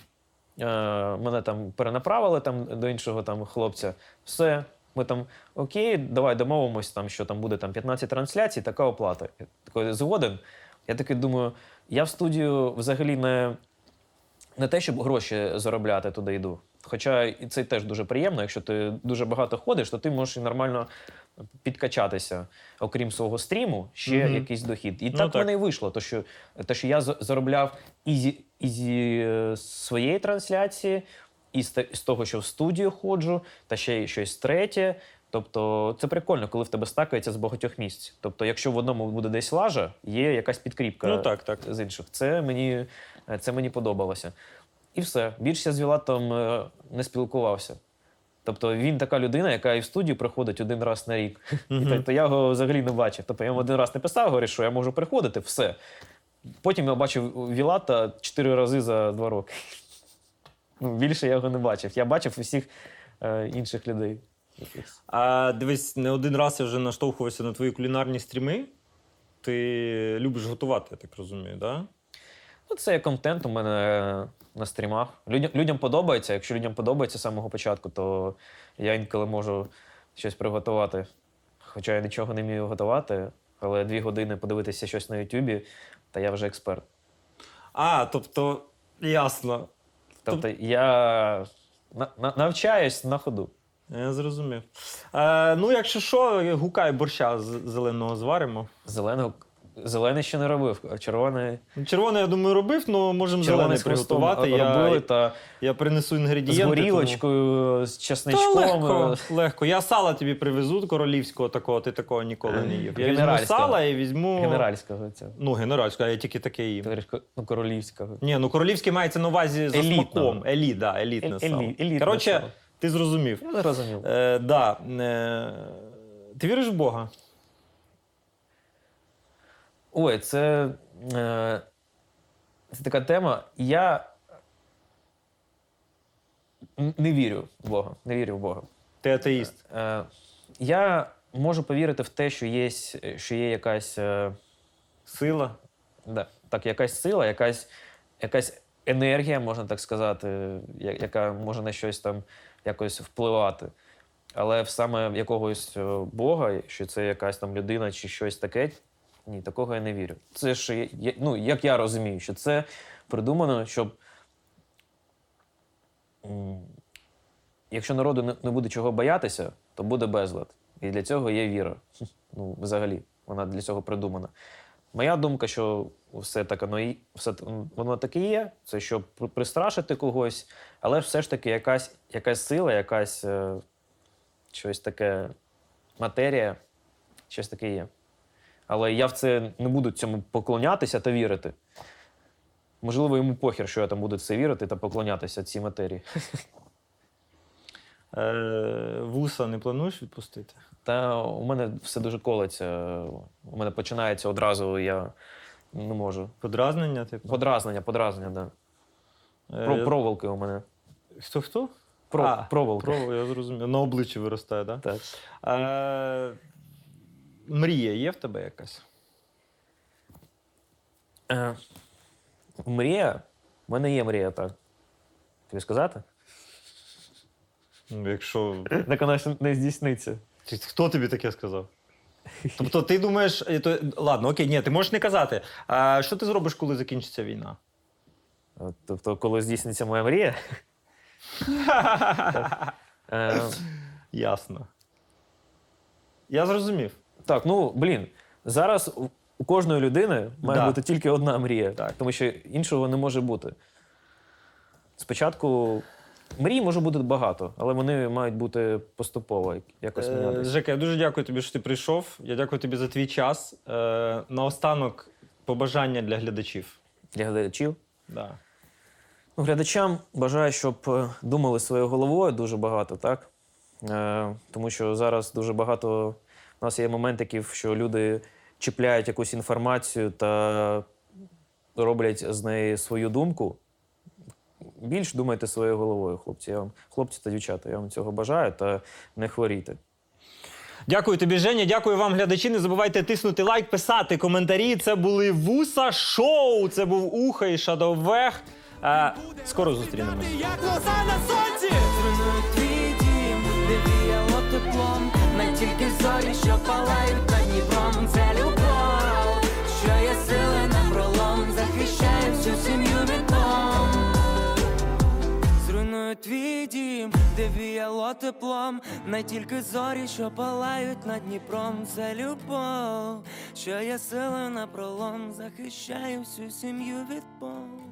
е, мене там перенаправили там, до іншого там, хлопця. Все. Ми там окей, давай домовимось, там, що там буде там, 15 трансляцій, така оплата. Я такий згоден. Я такий думаю, я в студію взагалі не, не те, щоб гроші заробляти туди йду. Хоча і це теж дуже приємно, якщо ти дуже багато ходиш, то ти можеш і нормально підкачатися, окрім свого стріму, ще Мгм. якийсь дохід. І Ну, так в мене і вийшло. То, що, те, що я за- заробляв і зі, і зі е, своєї трансляції, і з, того, що в студію ходжу, та ще й щось третє. Тобто це прикольно, коли в тебе стакається з багатьох місць. Тобто, якщо в одному буде десь лажа, є якась підкріпка Ну так, так. з інших. Це мені, це мені подобалося. І все. Більше я з Вілатом е, не спілкувався. Тобто він така людина, яка і в студію приходить один раз на рік. І тобто я його взагалі не бачив. Тобто я йому один раз не писав, говорю, що я можу приходити, все. Потім я бачив Вілата чотири рази за два роки. Ну, більше я його не бачив. Я бачив усіх е, інших людей. А дивись, не один раз я вже наштовхувався на твої кулінарні стріми. Ти любиш готувати, я так розумію, так? Да? Ну, це є контент у мене е, на стрімах. Людям, людям подобається. Якщо людям подобається з самого початку, то я інколи можу щось приготувати. Хоча я нічого не вмію готувати, але дві години подивитися щось на Ютубі, та я вже експерт. А, тобто, ясно. Тобто я на, на, навчаюсь на ходу. Я зрозумів. Е, ну, якщо що, гукай борща з- зеленого зваримо. Зеленого, зелений ще не робив, а червоний, Ну, Червоний, я думаю, робив, але можемо червоний зелений з приготувати. робили Я, та я принесу з інгредієнти. горілочкою, з Тому... Та чесничком. легко, е, легко. Я сала тобі привезу королівського такого, ти такого ніколи не їв. Я візьму сала і візьму. Генеральського цього. Ну, генеральського, а я тільки таке їм. Ну, королівського. Ні, ну королівський мається на увазі за Елітного. смаком. Еліт, да, елітне Елі- сало. елітне Коротше, сало. ти зрозумів. Я зрозумів. Е, да, е, ти віриш в Бога? Ой, це, е, це така тема. Я не вірю в Бога. Не вірю в Бога. Ти атеїст. Е, я можу повірити в те, що є, що є якась, е, Сила. да, так, якась сила, якась, якась енергія, можна так сказати, я- яка може на щось там якось впливати. Але в саме якогось е, Бога, що це якась там людина чи щось таке, ні, такого я не вірю. Це ж ну, як я розумію, що це придумано, щоб. Якщо народу не, буде чого боятися, то буде безлад. І для цього є віра. Ну, взагалі, вона для цього придумана. Моя думка, що все так воно і все воно таке є, це щоб пристрашити когось, але все ж таки якась, якась сила, якась е, щось таке матерія, щось таке є. Але я в це не буду цьому поклонятися та вірити. Можливо, йому похір, що я там буду в це вірити та поклонятися цій матерії. Е, вуса не плануєш відпустити? Та у мене все дуже колеться. У мене починається одразу, я не можу. Подразнення, типу? Подразнення, подразнення, да. Е, Про, я- проволоки у мене. Хто хто? Про, А, проволоки. Про, я зрозумів. На обличчі виростає, так? Так. Е, мрія є в тебе якась? Е, мрія? У мене є мрія, так. Тобі сказати? Ну, якщо. Так вона ж не здійсниться. Ти- Хто тобі таке сказав? Тобто, ти думаєш, е, то, ладно, окей, ні, ти можеш не казати. А що ти зробиш, коли закінчиться війна? От, Тобто, коли здійсниться моя мрія. Е, Ясно. Я зрозумів. Так, ну блін, зараз у- кожної людини має Да. бути тільки одна мрія, Так. тому що іншого не може бути. Спочатку мрій може бути багато, але вони мають бути поступово якось Е, мінятися. Жека, я дуже дякую тобі, що ти прийшов. Я дякую тобі за твій час. Е, наостанок побажання для глядачів. Для глядачів. Да. Ну, глядачам бажаю, щоб е, думали своєю головою дуже багато, так? Е, тому що зараз дуже багато у нас є моментиків, що люди чіпляють якусь інформацію та роблять з неї свою думку. Більш думайте своєю головою, хлопці. Я вам, хлопці та дівчата, я вам цього бажаю та не хворійте. Дякую тобі, Женя. Дякую вам, глядачі. Не забувайте тиснути лайк, писати коментарі. Це були Вуса Шоу. Це був Уха і Шадоввех. Е, скоро зустрінемось. як лоза на сонці. Зруйнують твій дім, де віяло теплом, не тільки зорі, що палають над Дніпром. Це любов, що є сили на пролом, захищає всю сім'ю від бомб. Зруйнують твій дім, де віяло теплом, не тільки зорі, що палають над Дніпром. Це любов, що є сили на пролом, захищає всю сім'ю від бомб.